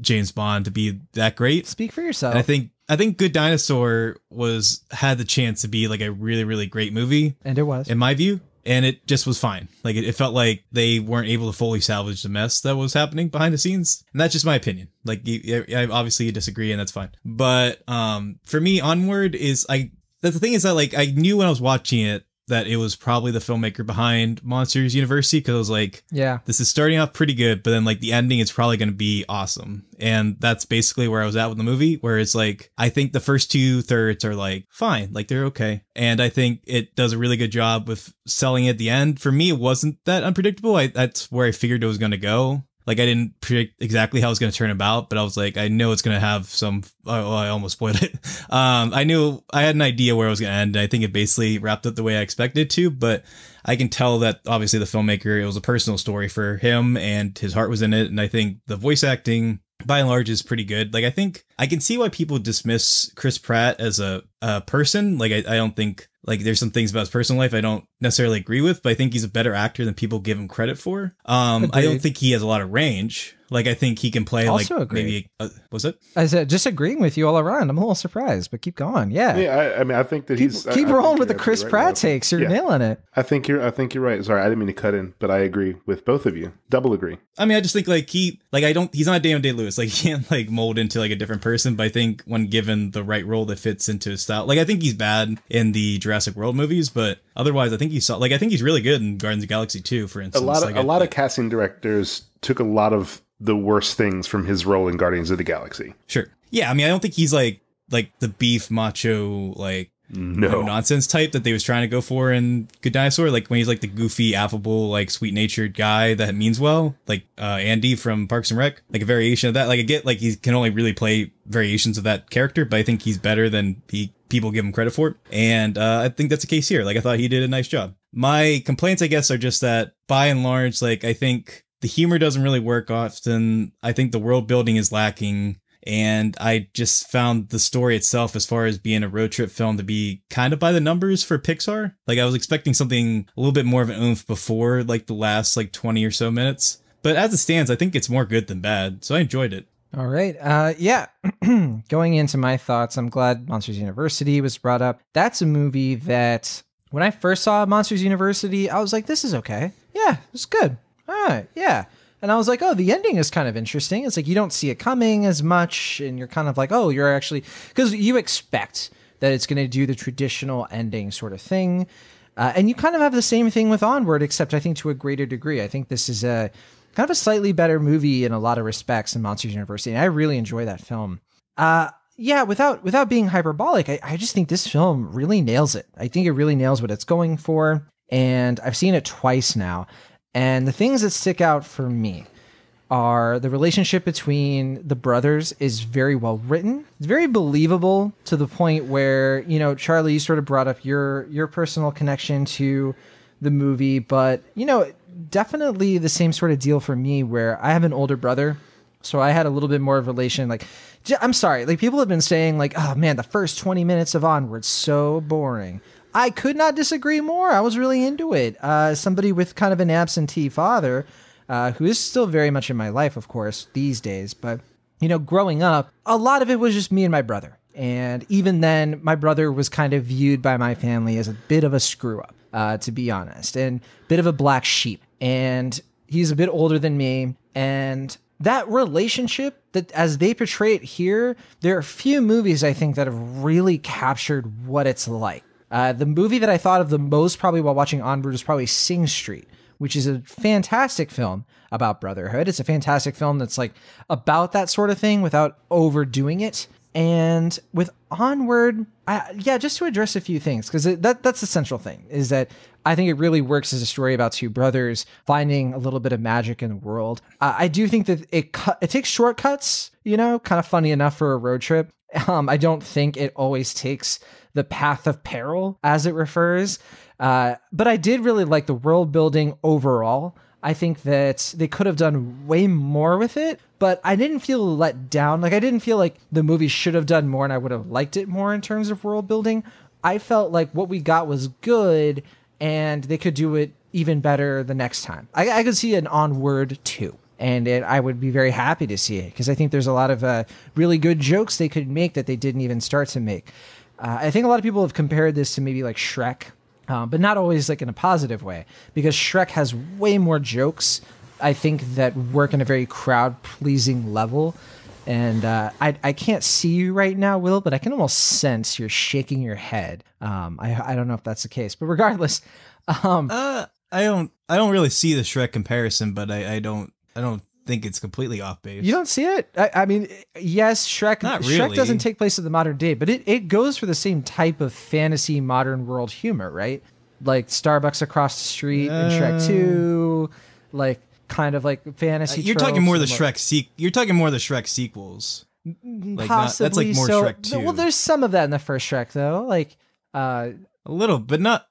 James Bond to be that great. Speak for yourself. And I think I think Good Dinosaur was had the chance to be like a really really great movie and it was. in my view and it just was fine like it, it felt like they weren't able to fully salvage the mess that was happening behind the scenes and that's just my opinion like you, I obviously you disagree and that's fine but um for me onward is i that's the thing is that like i knew when i was watching it that it was probably the filmmaker behind monsters university because i was like yeah. this is starting off pretty good, but then like the ending is probably going to be awesome. And that's basically where I was at with the movie, where it's like, I think the first two thirds are like fine, like they're okay. And I think it does a really good job with selling at the end. For me, it wasn't that unpredictable. I, that's where I figured it was going to go. Like I didn't predict exactly how it's going to turn about, but I was like, I know it's going to have some. Oh, I almost spoiled it. Um, I knew I had an idea where it was going to end. I think it basically wrapped up the way I expected it to, but I can tell that obviously the filmmaker, it was a personal story for him and his heart was in it. And I think the voice acting by and large is pretty good. Like I think I can see why people dismiss Chris Pratt as a, a person. Like, I, I don't think like there's some things about his personal life I don't necessarily agree with, but I think he's a better actor than people give him credit for. Um, I don't think he has a lot of range. Like, I think he can play Also like agree. maybe uh, was it? I said just agreeing with you all around. I'm a little surprised, but keep going. Yeah. Yeah, I, I mean, I think that Keep, he's keep I rolling think with the Chris absolutely Pratt right, Will. takes. You're Yeah. nailing it. I think you're. I think you're right. Sorry, I didn't mean to cut in, but I agree with both of you. Double agree. I mean, I just think like he, like I don't, he's not Daniel Day Lewis. Like he can't like mold into like a different person. But I think when given the right role that fits into his style, like I think he's bad in the Jurassic World movies, but otherwise, I think he's like I think he's really good in Guardians of the Galaxy 2, for instance. A lot of like, a I- lot of casting directors took a lot of the worst things from his role in Guardians of the Galaxy. Sure. Yeah, I mean, I don't think he's like like the beef macho like No, nonsense type that they was trying to go for in Good Dinosaur. Like when he's like the goofy, affable, like sweet natured guy that means well, like uh, Andy from Parks and Rec, like a variation of that. Like I get like he can only really play variations of that character, but I think he's better than he people give him credit for. And uh, I think that's the case here. Like I thought he did a nice job. My complaints, I guess, are just that by and large, like I think the humor doesn't really work often. I think the world building is lacking. And I just found the story itself, as far as being a road trip film, to be kind of by the numbers for Pixar. Like I was expecting something a little bit more of an oomph before like the last like 20 or so minutes. But as it stands, I think it's more good than bad. So I enjoyed it. All right. Uh, yeah. Going into my thoughts, I'm glad Monsters University was brought up. That's a movie that when I first saw Monsters University, I was like, this is okay. Yeah, it's good. All right. Yeah. And I was like, oh, the ending is kind of interesting. It's like you don't see it coming as much, and you're kind of like, oh, you're actually, because you expect that it's going to do the traditional ending sort of thing. Uh, and you kind of have the same thing with Onward, except I think to a greater degree. I think this is a kind of a slightly better movie in a lot of respects than Monsters University, and I really enjoy that film. Uh, yeah, without without being hyperbolic, I, I just think this film really nails it. I think it really nails what it's going for, and I've seen it twice now. And the things that stick out for me are the relationship between the brothers is very well written. It's very believable to the point where, you know, Charlie, you sort of brought up your your personal connection to the movie, but you know, definitely the same sort of deal for me where I have an older brother, so I had a little bit more of relation like I'm sorry, like people have been saying like, "Oh man, the first 20 minutes of Onward so boring." I could not disagree more. I was really into it. Uh, somebody with kind of an absentee father, uh, who is still very much in my life, of course, these days. But, you know, growing up, a lot of it was just me and my brother. And even then, my brother was kind of viewed by my family as a bit of a screw up, uh, to be honest, and bit of a black sheep. And he's a bit older than me. And that relationship that as they portray it here, there are few movies I think that have really captured what it's like. Uh, the movie that I thought of the most probably while watching Onward is probably Sing Street, which is a fantastic film about brotherhood. It's a fantastic film that's like about that sort of thing without overdoing it. And with Onward, I, yeah, just to address a few things because that that's the central thing is that I think it really works as a story about two brothers finding a little bit of magic in the world. I do think that it cut, it takes shortcuts, you know, kind of funny enough for a road trip. Um, I don't think it always takes the path of peril as it refers. Uh, but I did really like the world building overall. I think that they could have done way more with it, but I didn't feel let down. Like I didn't feel like the movie should have done more and I would have liked it more in terms of world building. I felt like what we got was good and they could do it even better the next time. I, I could see an onward too and it, I would be very happy to see it because I think there's a lot of uh, really good jokes they could make that they didn't even start to make. Uh, I think a lot of people have compared this to maybe like Shrek, uh, but not always like in a positive way because Shrek has way more jokes. I think that work in a very crowd pleasing level. And uh, I, I can't see you right now, Will, but I can almost sense you're shaking your head. Um, I, I don't know if that's the case, but regardless, um, Uh, I don't, I don't really see the Shrek comparison, but I, I don't, I don't think it's completely off base. You don't see it? I, I mean, yes, Shrek. Not Shrek doesn't take place in the modern day, but it, it goes for the same type of fantasy modern world humor, right? Like Starbucks across the street in Shrek Uh. Two, like kind of like Uh, fantasy. you're talking more the like, Shrek sequ- You're talking more the Shrek sequels. Like not, that's like more so. Shrek two. Well, there's some of that in the first Shrek, though. Like, uh, a little, but not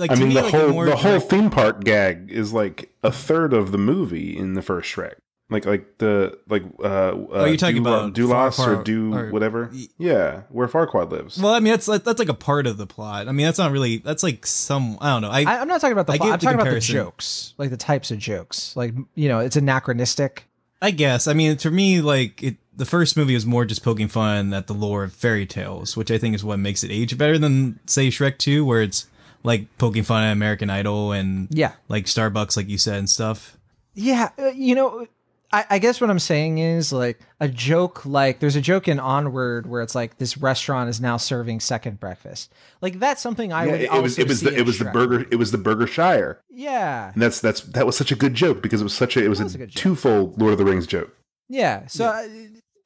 like like I mean, me the like whole more the whole Shrek- theme park gag is like a third of the movie in the first Shrek. Like like the like uh oh you're talking about Dulas Far- or Do or- whatever. Yeah, where Farquaad lives. Well, I mean, that's that's like a part of the plot. I mean, that's not really. That's like some. I don't know. I, I, I'm not talking about the plot. I'm the talking about the jokes, like the types of jokes. Like you know, it's anachronistic. I guess. I mean, to me, like it, the first movie was more just poking fun at the lore of fairy tales, which I think is what makes it age better than say Shrek Two, where it's like poking fun at American Idol and Yeah. like Starbucks, like you said, and stuff. Yeah, uh, you know, I, I guess what I'm saying is like a joke. Like there's a joke in Onward where it's like this restaurant is now serving second breakfast. Like that's something I yeah, would. it, it was it was see the it was the burger it was the Burger Shire. Yeah, And that's that's that was such a good joke because it was such a it was, was a, a twofold Lord of the Rings joke. yeah. So uh,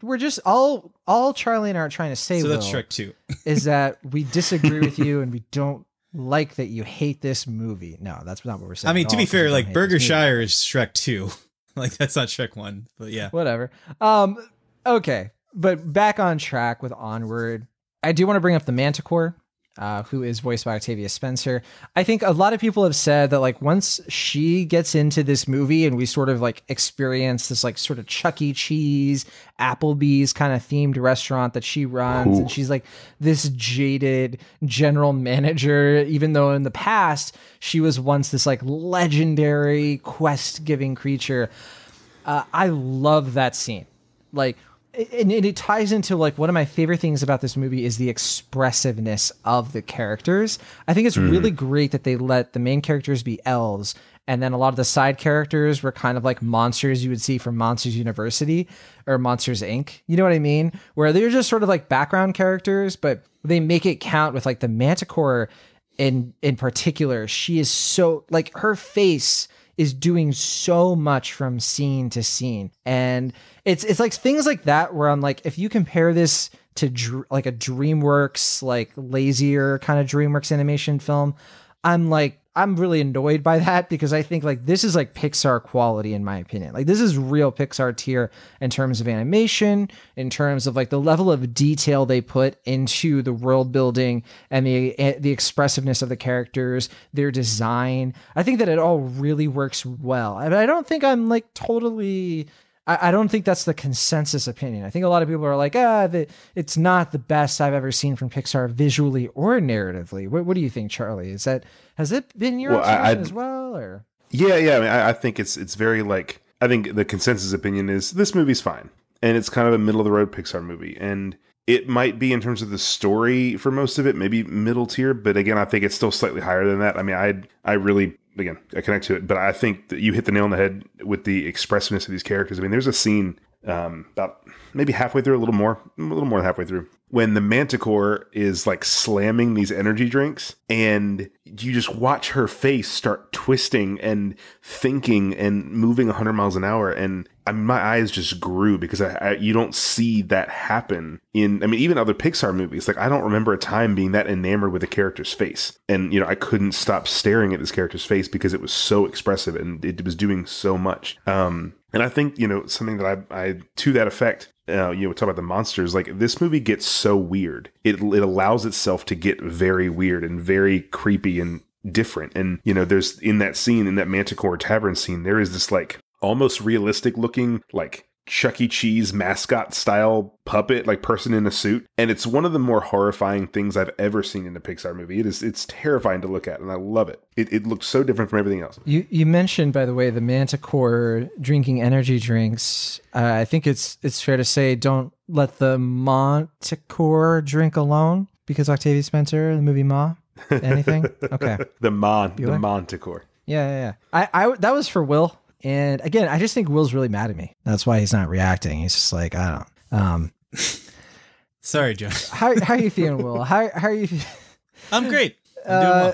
we're just all all Charlie and I are trying to say. So that's Will, Shrek Two. is that we disagree with you and we don't like that you hate this movie. No, that's not what we're saying. I mean, to be fair, like Burger. Shire is Shrek Two. like that's not Shrek One, but yeah. whatever. Um, okay, but back on track with Onward. I do want to bring up the Manticore, uh, who is voiced by Octavia Spencer. I think a lot of people have said that like once she gets into this movie and we sort of like experience this like sort of Chuck E. Cheese, Applebee's kind of themed restaurant that she runs, and she's like this jaded general manager, even though in the past she was once this like legendary quest giving creature. Uh, I love that scene. Like, and, and it ties into like one of my favorite things about this movie is the expressiveness of the characters. I think it's really hmm. great that they let the main characters be elves, and then a lot of the side characters were kind of like monsters you would see from Monsters University or Monsters Inc. You know what I mean? Where they're just sort of like background characters, but they make it count with like the Manticore in in particular. She is so like her face is doing so much from scene to scene. And it's it's like things like that where i'm like if you compare this to dr- like a dreamworks like lazier kind of dreamworks animation film i'm like i'm really annoyed by that because i think like this is like pixar quality in my opinion. Like this is real pixar tier in terms of animation in terms of like the level of detail they put into the world building and the eh, the expressiveness of the characters their design. I think that it all really works well. I, I don't think i'm like totally I, I don't think that's the consensus opinion. I think a lot of people are like, ah, the, it's not the best I've ever seen from Pixar visually or narratively. What, what do you think, Charlie? Is that has it been your Well, I- observation as well, or Yeah, yeah. I mean, I, I think it's it's very like I think the consensus opinion is this movie's fine, and it's kind of a middle of the road Pixar movie, and it might be in terms of the story for most of it, maybe middle tier, but again, I think it's still slightly higher than that. I mean, I I really again I connect to it, but I think that you hit the nail on the head with the expressiveness of these characters. I mean, there's a scene um, about maybe halfway through, a little more, a little more than halfway through, when the Manticore is like slamming these energy drinks, and you just watch her face start twisting and thinking and moving 100 miles an hour, and I mean, my eyes just grew because I, I you don't see that happen in. I mean, even other Pixar movies. Like I don't remember a time being that enamored with a character's face, and you know I couldn't stop staring at this character's face because it was so expressive and it was doing so much. Um, and I think, you know, something that I, I to that effect, uh, you know, talk about the monsters, like this movie gets so weird. It, it allows itself to get very weird and very creepy and different. And, you know, there's in that scene, in that Manticore Tavern scene, there is this like almost realistic looking, like Chuck E. Cheese mascot style puppet, like person in a suit. And it's one of the more horrifying things I've ever seen in a Pixar movie. It is, it's terrifying to look at and I love it. It, it looks so different from everything else. you you mentioned by the way the Manticore drinking energy drinks. Uh, I think it's it's fair to say don't let the Manticore drink alone because Octavia Spencer, the movie Ma. Anything? Okay. The Mon, the Manticore. Yeah, yeah, yeah. I, I that was for Will, and again, I just think Will's really mad at me. That's why he's not reacting. He's just like, I don't. Um, Sorry, Jon. how how are you feeling, Will? How how are you? I'm great. I'm doing Uh,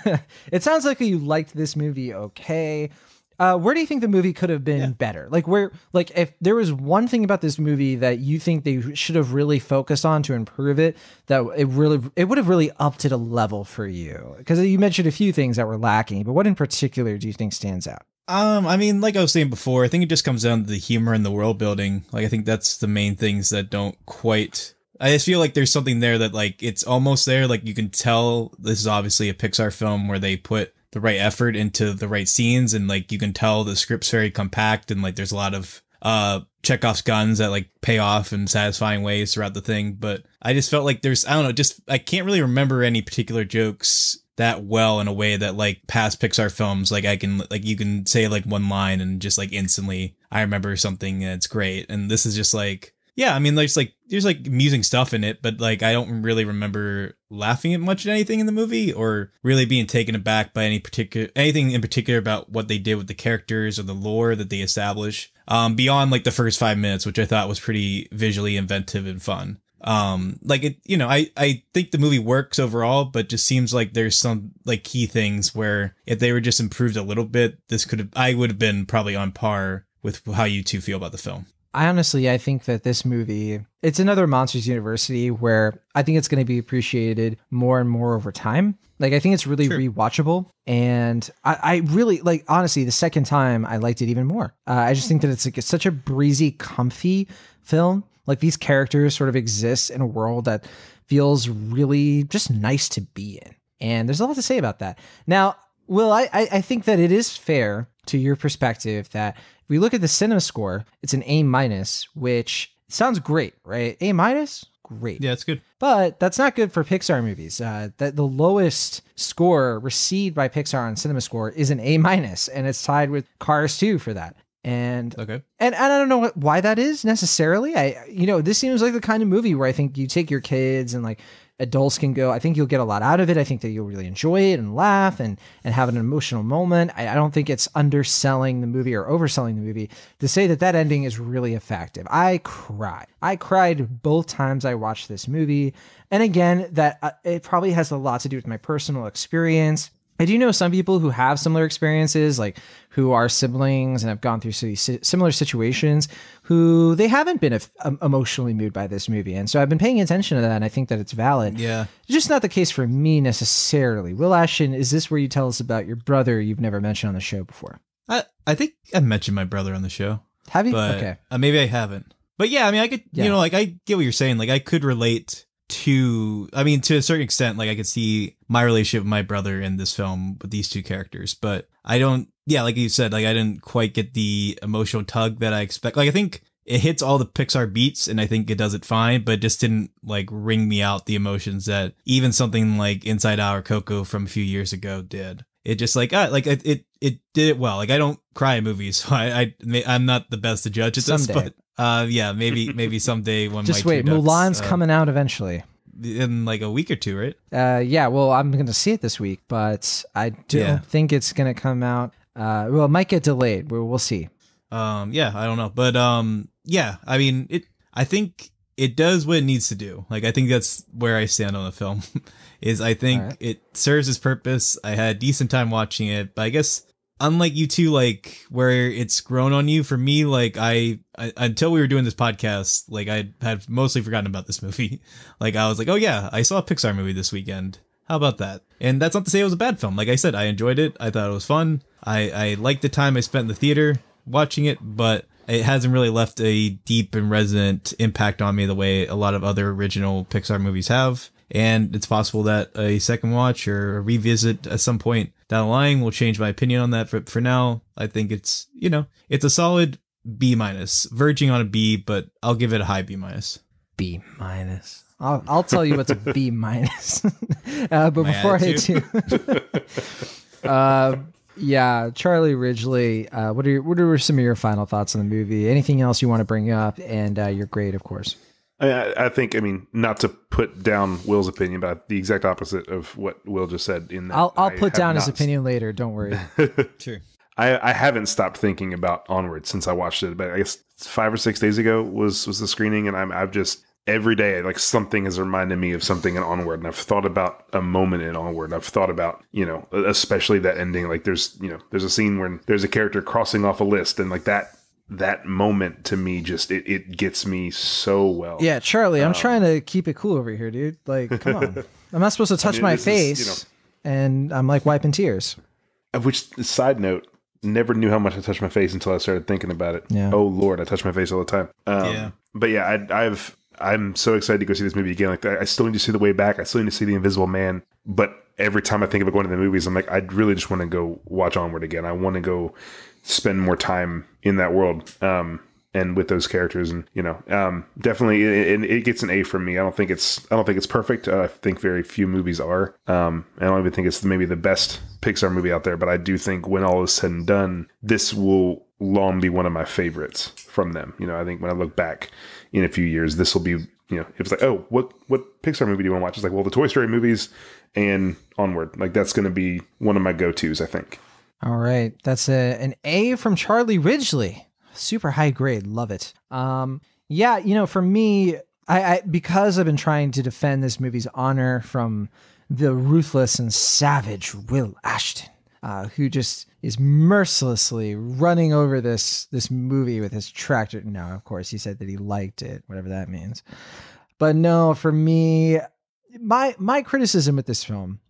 well. it sounds like you liked this movie. Okay. Uh, where do you think the movie could have been better? Like where, like if there was one thing about this movie that you think they should have really focused on to improve it, that it really, it would have really upped it a level for you. Because you mentioned a few things that were lacking, but what in particular do you think stands out? Um, I mean, like I was saying before, I think it just comes down to the humor and the world building. Like, I think that's the main things that don't quite. I just feel like there's something there that like it's almost there. Like you can tell this is obviously a Pixar film where they put the right effort into the right scenes, and like you can tell the script's very compact, and like there's a lot of uh Chekhov's guns that like pay off in satisfying ways throughout the thing. But I just felt like there's I don't know, just I can't really remember any particular jokes that well in a way that like past Pixar films, like I can like you can say like one line and just like instantly I remember something that's great. And this is just like yeah, I mean there's like there's like amusing stuff in it, but like I don't really remember laughing at much at anything in the movie or really being taken aback by any particular anything in particular about what they did with the characters or the lore that they establish. Um beyond like the first five minutes, which I thought was pretty visually inventive and fun um like it you know i i think the movie works overall but just seems like there's some like key things where if they were just improved a little bit this could have i would have been probably on par with how you two feel about the film I honestly, I think that this movie, it's another Monsters University where I think it's going to be appreciated more and more over time. Like, I think it's really rewatchable. And I, I really, like, honestly, the second time I liked it even more. Uh, I just think that it's like it's such a breezy, comfy film. Like, these characters sort of exist in a world that feels really just nice to be in. And there's a lot to say about that. Now, Will, I, I I think that it is fair to your perspective that if we look at the cinema score, it's an A minus, which sounds great, right? A minus, great. yeah it's good But that's not good for Pixar movies. Uh, that the lowest score received by Pixar on Cinema Score is an A minus, and it's tied with Cars 2 for that. And okay and, and I don't know what, why that is necessarily. I you know this seems like the kind of movie where I think you take your kids and like adults can go. I think you'll get a lot out of it. I think that you'll really enjoy it and laugh and and have an emotional moment. I, I don't think it's underselling the movie or overselling the movie to say that that ending is really effective. I cried. I cried both times I watched this movie, and again that uh, it probably has a lot to do with my personal experience. I do know some people who have similar experiences, like who are siblings and have gone through si- si- similar situations, who they haven't been emotionally moved by this movie. And so I've been paying attention to that, and I think that it's valid. yeah It's just not the case for me necessarily. Will Ashton, is this where you tell us about your brother you've never mentioned on the show before? i i think i mentioned my brother on the show Have you? but okay. uh, maybe I haven't. But yeah, I mean, I could, Yeah. you know, like I get what you're saying. Like I could relate to, I mean, to a certain extent, like I could see my relationship with my brother in this film with these two characters. But I don't, yeah, like you said, like I didn't quite get the emotional tug that I expect. Like I think it hits all the Pixar beats, and I think it does it fine, but it just didn't like ring me out the emotions that even something like Inside Out or Coco from a few years ago did. It just like ah, like it, it it did it well. Like I don't cry in movies, so I, I i'm not the best to judge at this, Someday. but uh, yeah, maybe maybe someday when Just my wait, two ducks, Mulan's uh, coming out eventually. in like a week or two, right? Uh, yeah, well, I'm to see it this week, but I don't Yeah. think it's to come out. Uh, well, it might get delayed. We'll, we'll see. Um, yeah, I don't know, but um, yeah, I mean, it. I think it does what it needs to do. Like, I think that's where I stand on the film. is I think Alright. it serves its purpose. I had a decent time watching it, but I guess unlike you two, like where it's grown on you, for me, like I, I until we were doing this podcast, like I had mostly forgotten about this movie. like I was like, oh yeah, I saw a Pixar movie this weekend. How about that? And that's not to say it was a bad film. Like I said, I enjoyed it. I thought it was fun. I, I liked the time I spent in the theater watching it, but it hasn't really left a deep and resonant impact on me the way a lot of other original Pixar movies have. And it's possible that a second watch or a revisit at some point the line will change my opinion on that. For, for now, I think it's, you know, it's a solid B minus, verging on a B, but I'll give it a high B minus. B minus. I'll, I'll tell you what's a B minus. uh, but My before I hit you, uh, yeah, Charlie Ridgely. Uh, what are your, what are some of your final thoughts on the movie? Anything else you want to bring up? And uh, your grade, of course. I, I- I think, I mean, not to put down Will's opinion, but the exact opposite of what Will just said. In that I'll I'll I put down his not- opinion later. Don't worry. Sure. I, I haven't stopped thinking about Onward since I watched it. But I guess five or six days ago was was the screening, and I'm I've just every day like something has reminded me of something in Onward, and I've thought about a moment in Onward. And I've thought about you know especially that ending. Like there's you know there's a scene where there's a character crossing off a list, and like that that moment to me just it, it gets me so well. Yeah, Charlie, Um, I'm trying to keep it cool over here, dude. Like, come on. I'm not supposed to touch mean, my this is, you face, and I'm like wiping tears. Of Which side note, never knew how much I touched my face until I started thinking about it. Yeah. Oh Lord, I touch my face all the time. Um, Yeah. But yeah, I, I've I'm so excited to go see this movie again. Like I I still need to see the way back. I still need to see the Invisible Man. But every time I think about going to the movies, I'm like, I really just want to go watch Onward again. I want to go spend more time in that world. Um, and with those characters and you know um, definitely it, it gets an a from me i don't think it's i don't think it's perfect uh, i think very few movies are um, i don't even think it's maybe the best pixar movie out there but i do think when all is said and done this will long be one of my favorites from them you know i think when i look back in a few years this will be you know it was like oh what what pixar movie do you want to watch? It's like well the toy story movies and onward. Like that's going to be one of my go-to's i think. All right, that's a, an A from Charlie Ridgely. Super high grade, love it. Um, yeah, you know, for me, I, I because I've been trying to defend this movie's honor from the ruthless and savage Will Ashton, uh, who just is mercilessly running over this this movie with his tractor. No, of course, he said that he liked it, whatever that means. But no, for me, my my criticism with this film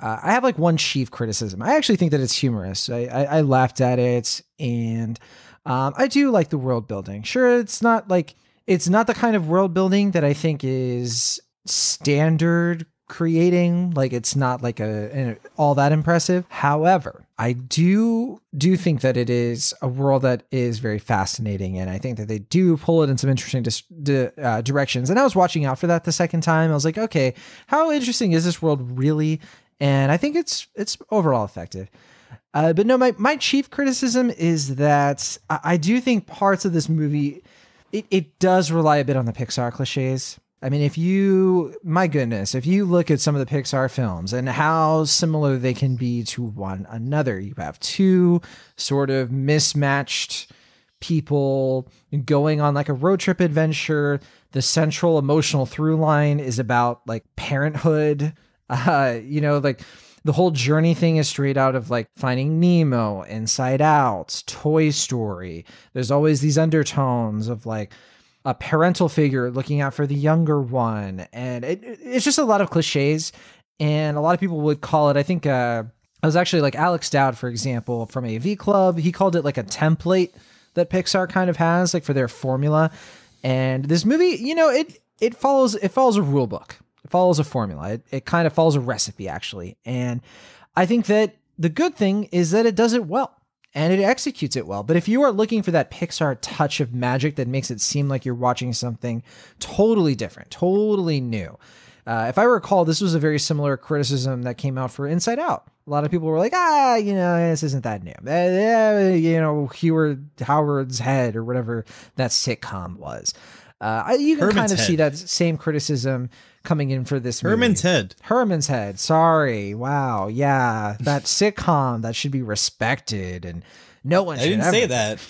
uh, I have like one chief criticism. I actually think that it's humorous. I, I, I laughed at it, and um, I do like the world building. Sure, it's not like it's not the kind of world building that I think is standard creating. Like it's not like a, a all that impressive. However, I do do think that it is a world that is very fascinating, and I think that they do pull it in some interesting dis- di- uh, directions. And I was watching out for that the second time. I was like, okay, how interesting is this world really? and I think it's it's overall effective. Uh, but no, my my chief criticism is that I, I do think parts of this movie it, it does rely a bit on the Pixar cliches. I mean, if you, my goodness, if you look at some of the Pixar films and how similar they can be to one another, you have two sort of mismatched people going on like a road trip adventure. The central emotional through line is about like parenthood uh, you know, like the whole journey thing is straight out of like Finding Nemo, Inside Out, Toy Story. There's always these undertones of like a parental figure looking out for the younger one, and it, it's just a lot of cliches. And a lot of people would call it. I think uh, I was actually like Alex Dowd, for example, from AV Club. He called it like a template that Pixar kind of has, like for their formula. And this movie, you know, it it follows it follows a rule book. It follows a formula. It, it kind of follows a recipe, actually. And I think that the good thing is that it does it well and it executes it well. But if you are looking for that Pixar touch of magic that makes it seem like you're watching something totally different, totally new, uh, if I recall, this was a very similar criticism that came out for Inside Out. A lot of people were like, ah, you know, this isn't that new. Uh, you know, Heward Howard's Head or whatever that sitcom was. Uh, you can Herman's kind of Head. see that same criticism coming in for this movie. Herman's Head. Herman's Head. Sorry. Wow. Yeah. That sitcom that should be respected and no one I should didn't ever- say that.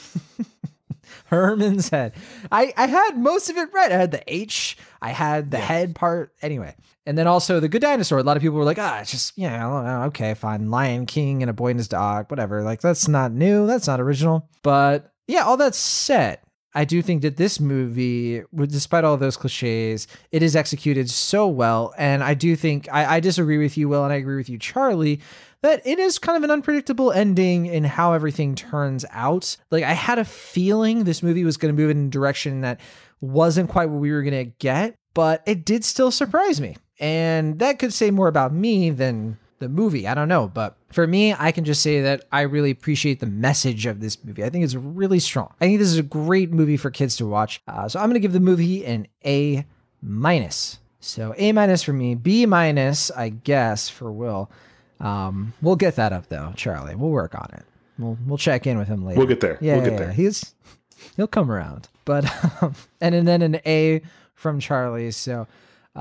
Herman's Head. I, I had most of it right. I had the H, I had the head part. Anyway. And then also the Good Dinosaur. A lot of people were like, ah, it's just, yeah, oh, okay, fine. Lion King and a boy and his dog, whatever. Like, that's not new. That's not original. But yeah, all that said, I do think that this movie, despite all those cliches, it is executed so well. And I do think, I, I disagree with you, Will, and I agree with you, Charlie, that it is kind of an unpredictable ending in how everything turns out. Like, I had a feeling this movie was going to move in a direction that wasn't quite what we were going to get, but it did still surprise me. And that could say more about me than the movie. I don't know. But for me, I can just say that I really appreciate the message of this movie. I think it's really strong. I think this is a great movie for kids to watch. Uh, so I'm going to give the movie an A minus. So A minus for me, B minus, I guess, for Will. Um, we'll get that up though, Charlie. We'll work on it. We'll we'll check in with him later. We'll get there. Yeah, We'll get yeah, there. yeah. He's he'll come around. But um, and, and then an A from Charlie. So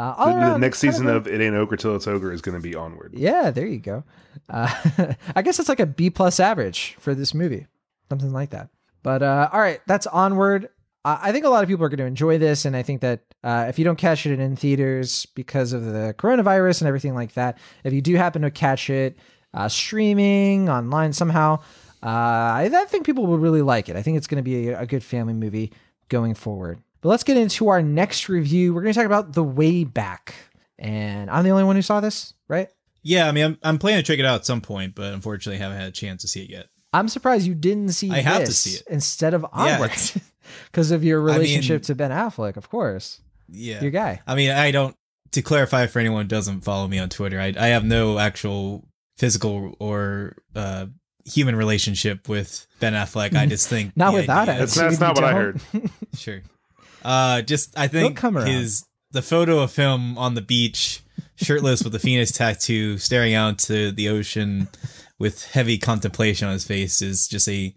uh, The, the next season a- of It Ain't Ogre Till It's Ogre is going to be Onward. yeah, there you go. Uh, I guess it's like a B plus average for this movie, something like that. But uh, all right, that's onward. I think a lot of people are going to enjoy this, and I think that uh, if you don't catch it in theaters because of the coronavirus and everything like that, if you do happen to catch it uh, streaming online somehow, uh, I, I think people will really like it. I think it's going to be a, a good family movie going forward. But let's get into our next review. We're going to talk about The Way Back. And I'm the only one who saw this, right? Yeah, I mean, I'm, I'm planning to check it out at some point, but unfortunately, haven't had a chance to see it yet. I'm surprised you didn't see I have to see it. instead of Yeah. Onward. Because of your I relationship mean- to Ben Affleck, of course. Yeah, Your guy. I mean, I don't to clarify for anyone who doesn't follow me on Twitter, I, I have no actual physical or uh, human relationship with Ben Affleck. I just think Not the without idea- That's, that's not what I heard. Sure. Uh, just I think his the photo of him on the beach, shirtless with a phoenix tattoo, staring out to the ocean with heavy contemplation on his face is just a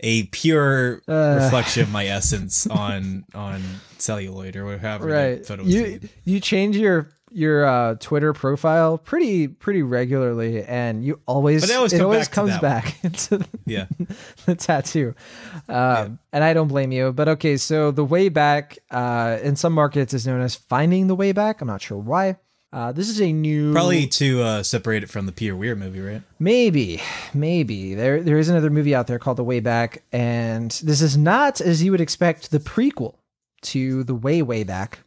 a pure Uh. reflection of my essence on on celluloid or whatever right. photo was You you change your your uh, Twitter profile pretty pretty regularly, and you always But always it always back comes back into the, Yeah. the tattoo. Um, And I don't blame you. But okay, so the way back uh, in some markets is known as finding the way back. I'm not sure why. Uh, this is a new Probably to uh, separate it from the Peter Weir movie, right? Maybe, maybe there there is another movie out there called The Way Back, and this is not as you would expect the prequel to The Way Way Back,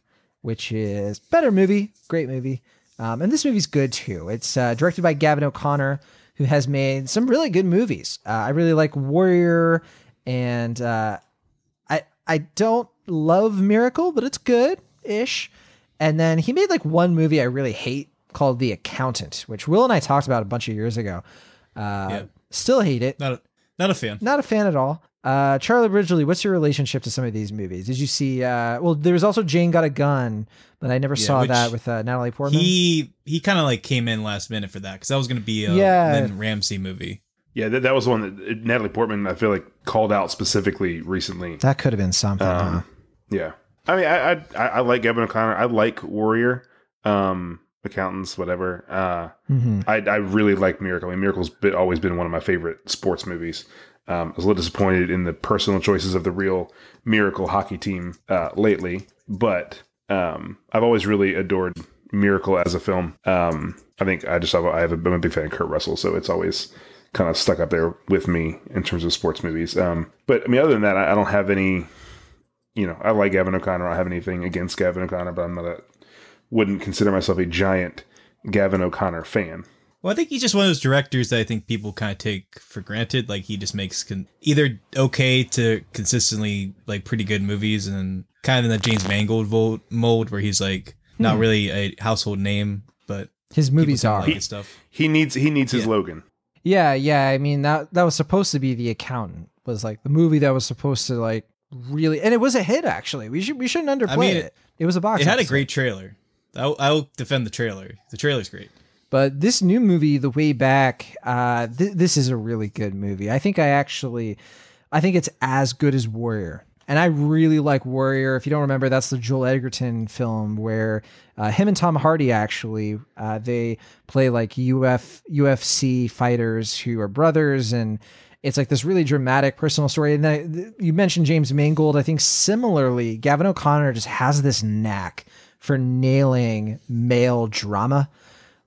which is better movie, great movie, um, and this movie's good too. It's uh, directed by Gavin O'Connor, who has made some really good movies. Uh, I really like Warrior, and uh, I I don't love Miracle, but it's good ish. And then he made like one movie I really hate called The Accountant, which Will and I talked about a bunch of years ago. Uh, Yeah. Still hate it. Not a, not a fan. Not a fan at all. Uh, Charlie Ridgely, what's your relationship to some of these movies? Did you see? Uh, well, there was also Jane Got a Gun, but I never Yeah, saw that with uh, Natalie Portman. He he kind of like came in last minute for that because that was going to be a Yeah. Lynne Ramsay movie. Yeah, that, that was one that Natalie Portman I feel like called out specifically recently. that could have been something. huh? Um, yeah, I mean, I, I I I like Gavin O'Connor. I like Warrior, um, accountants, whatever. Uh, Mhm. I I really like Miracle. I mean, Miracle's been, always been one of my favorite sports movies. Um, I was a little disappointed in the personal choices of the real Miracle hockey team uh, lately, but um, I've always really adored Miracle as a film. Um, I think I just have, I have a, I'm a big fan of Kurt Russell, so it's always kind of stuck up there with me in terms of sports movies. Um, but I mean, other than that, I, I don't have any. You know, I like Gavin O'Connor. I don't have anything against Gavin O'Connor, but I'm not a wouldn't consider myself a giant Gavin O'Connor fan. Well, I think he's just one of those directors that I think people kind of take for granted. Like he just makes con- either okay to consistently like pretty good movies, and kind of in the James Mangold vo- mold where he's like not hmm. really a household name, but His movies are. like his stuff. He needs he needs his Yeah. Logan. Yeah, yeah. I mean that that was supposed to be the accountant. Was like the movie that was supposed to like really, and it was a hit actually. We should we shouldn't underplay mean, it. It was a box. It had a great trailer. I'll, I'll defend the trailer. The trailer's great. But this new movie, The Way Back, uh, th- this is a really good movie. I think I actually, I think it's as good as Warrior. And I really like Warrior. If you don't remember, that's the Joel Edgerton film where uh, him and Tom Hardy actually uh, they play like Uf UFC fighters who are brothers, and it's like this really dramatic personal story. And I, you mentioned James Mangold. I think similarly, Gavin O'Connor just has this knack for nailing male drama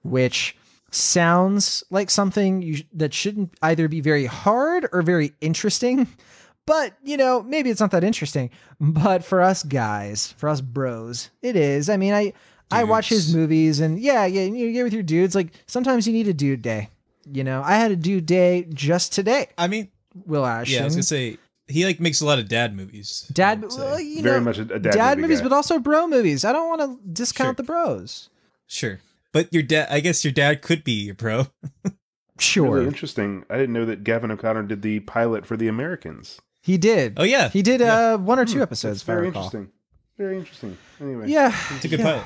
which sounds like something you, that shouldn't either be very hard or very interesting. But, you know, maybe it's not that interesting. But for us guys, for us bros, it is. I mean, I I watch his movies and yeah, yeah, you get with your dudes. Like sometimes you need a dude day. You know, I had a dude day just today. I mean, Will Ashton. yeah, I was gonna say he like makes a lot of dad movies. Dad, well, you Very know, much a- a dad, dad movie movies, guy. but also bro movies. I don't want to discount Sure. the bros. Sure, but your dad. I guess your dad could be your bro. Sure, Really interesting. I didn't know that Gavin O'Connor did the pilot for The Americans. he did. Oh yeah, He did Yeah. uh, one or two episodes. That's if I very interesting. Very interesting. Anyway, Yeah, It's a good yeah. pilot.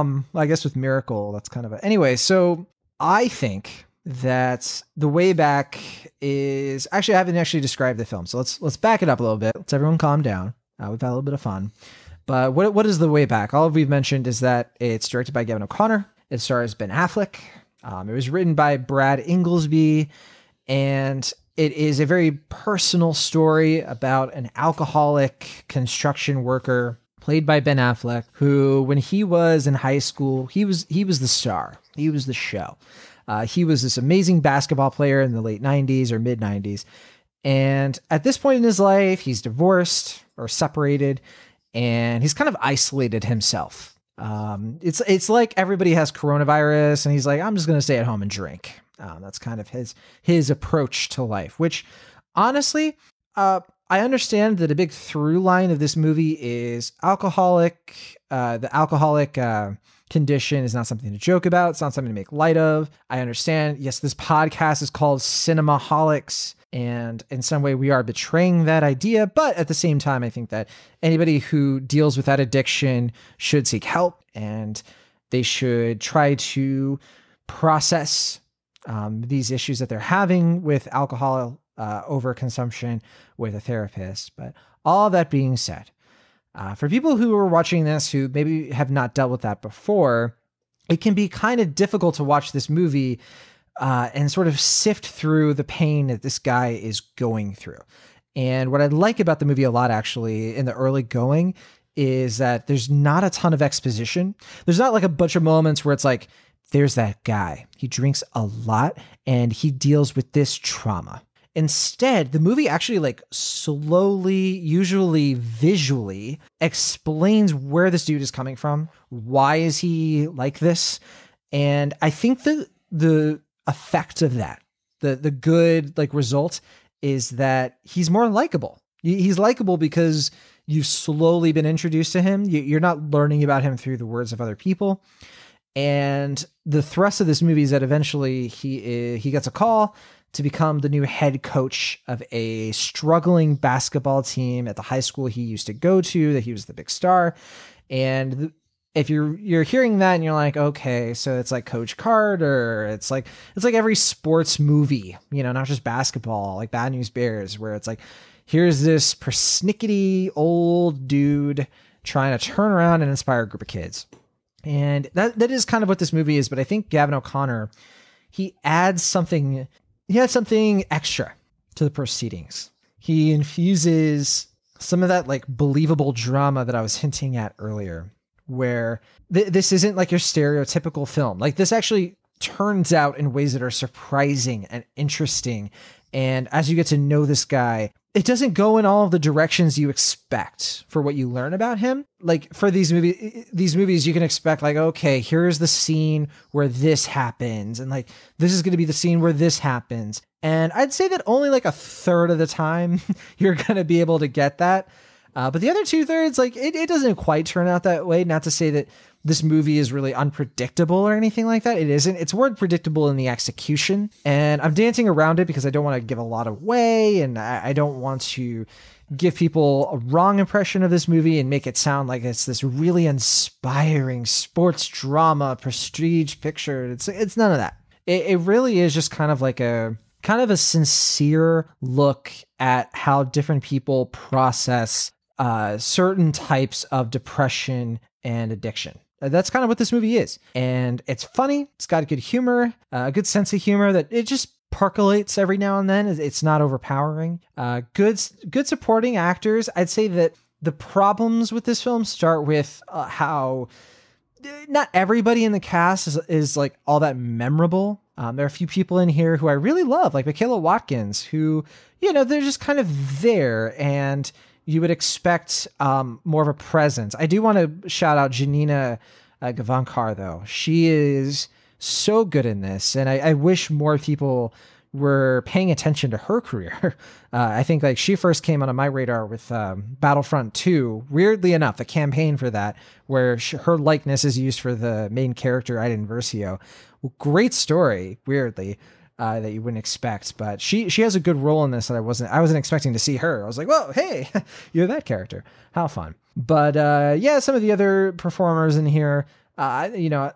Um, I guess with Miracle, that's kind of a anyway. So I think that the way back is actually I haven't actually described the film, so let's let's back it up a little bit. Let's everyone calm down. Uh, we've had a little bit of fun, but what what is the way back? All we've mentioned is that it's directed by Gavin O'Connor. It stars Ben Affleck. Um, it was written by Brad Ingelsby, and it is a very personal story about an alcoholic construction worker played by Ben Affleck who when he was in high school he was he was the star he was the show uh, he was this amazing basketball player in the late 90s or mid 90s and at this point in his life he's divorced or separated and he's kind of isolated himself. Um, it's it's like everybody has coronavirus and he's like i'm just going to stay at home and drink. Um, that's kind of his his approach to life which honestly uh, I understand that a big through line of this movie is alcoholic, uh, the alcoholic uh, condition is not something to joke about. It's not something to make light of. I understand. Yes, this podcast is called Cinemaholics. And in some way, we are betraying that idea. But at the same time, I think that anybody who deals with that addiction should seek help and they should try to process um, these issues that they're having with alcohol uh, overconsumption with a therapist. But all that being said, uh, for people who are watching this who maybe have not dealt with that before, it can be kind of difficult to watch this movie uh, and sort of sift through the pain that this guy is going through. And what I like about the movie a lot, actually, in the early going, is that there's not a ton of exposition. There's not like a bunch of moments where it's like, there's that guy. He drinks a lot and he deals with this trauma. Instead, the movie actually like slowly, usually visually explains where this dude is coming from. Why is he like this? And I think the the effect of that, the the good like result is that he's more likable. He's likable because you've slowly been introduced to him. You're not learning about him through the words of other people. And the thrust of this movie is that eventually he eh, he gets a call to become the new head coach of a struggling basketball team at the high school he used to go to. That he was the big star, and if you're you're hearing that and you're like, okay, so it's like Coach Carter. It's like it's like every sports movie, you know, not just basketball, like Bad News Bears, where it's like here's this persnickety old dude trying to turn around and inspire a group of kids. And that that is kind of what this movie is, but I think Gavin O'Connor he adds something he adds something extra to the proceedings. He infuses some of that like believable drama that I was hinting at earlier, where th- this isn't like your stereotypical film. Like this actually turns out in ways that are surprising and interesting. And as you get to know this guy, it doesn't go in all of the directions you expect for what you learn about him. Like for these movies, these movies you can expect like, okay, here's the scene where this happens, and like this is going to be the scene where this happens. And I'd say that only like a third of the time you're going to be able to get that. Uh, but the other two thirds, like it, it doesn't quite turn out that way. Not to say that this movie is really unpredictable or anything like that. It isn't. It's word predictable in the execution. And I'm dancing around it because I don't want to give a lot away and I, I don't want to give people a wrong impression of this movie and make it sound like it's this really inspiring sports drama prestige picture. It's it's none of that. It, it really is just kind of like a kind of a sincere look at how different people process uh, certain types of depression and addiction. Uh, That's kind of what this movie is. And it's funny. It's got a good humor, uh, a good sense of humor that it just percolates every now and then. It's- not overpowering. Uh, good, good supporting actors. I'd say that the problems with this film start with uh, how not everybody in the cast is, is like all that memorable. Um, there are a few people in here who I really love, like Michaela Watkins, who, you know, they're just kind of there and you would expect um, more of a presence. I do want to shout out Janina uh, Gavankar, though. She is so good in this, and I, I wish more people were paying attention to her career. Uh, I think like she first came onto my radar with um, Battlefront 2. Weirdly enough, the campaign for that, where sh- her likeness is used for the main character Iden Versio. Great story, weirdly. Uh, that you wouldn't expect, but she she has a good role in this that I wasn't I wasn't expecting to see her. I was like, whoa, hey, you're that character. How fun! But uh, yeah, some of the other performers in here, uh, you know,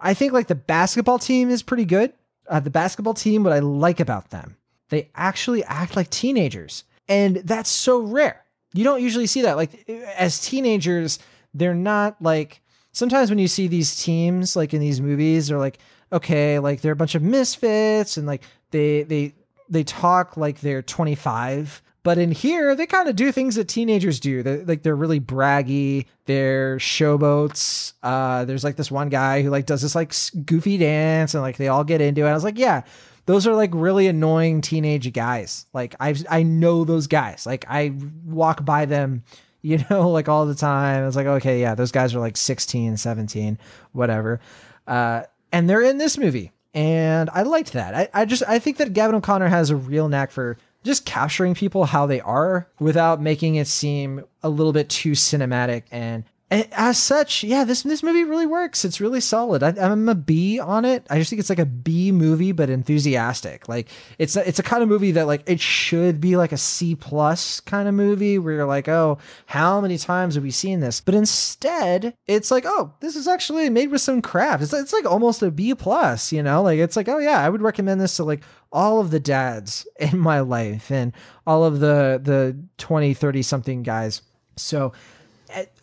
I think like the basketball team is pretty good. Uh, the basketball team, what I like about them, they actually act like teenagers, and that's so rare. You don't usually see that. Like as teenagers, they're not like sometimes when you see these teams like in these movies, they're like okay, like they're a bunch of misfits, and like they they they talk like they're 25 but in here they kind of do things that teenagers do. They're, like they're really braggy. They're showboats. Uh there's like this one guy who like does this like goofy dance and like they all get into it. I was like yeah those are like really annoying teenage guys. Like i i know those guys. Like i walk by them you know like all the time. It's like okay yeah those guys are like 16 17 whatever. Uh and they're in this movie and i liked that. I, I just i think that gavin o'connor has a real knack for just capturing people how they are without making it seem a little bit too cinematic and And as such, yeah, this this movie really works. It's really solid. I, I'm a B on it. I just think it's like a B movie, but enthusiastic. Like it's a, it's a kind of movie that like it should be like a C plus kind of movie where you're like, oh, how many times have we seen this? But instead, it's like, oh, this is actually made with some craft. It's it's like almost a B plus. You know, like it's like, oh yeah, I would recommend this to like all of the dads in my life and all of the the 20 30 something guys so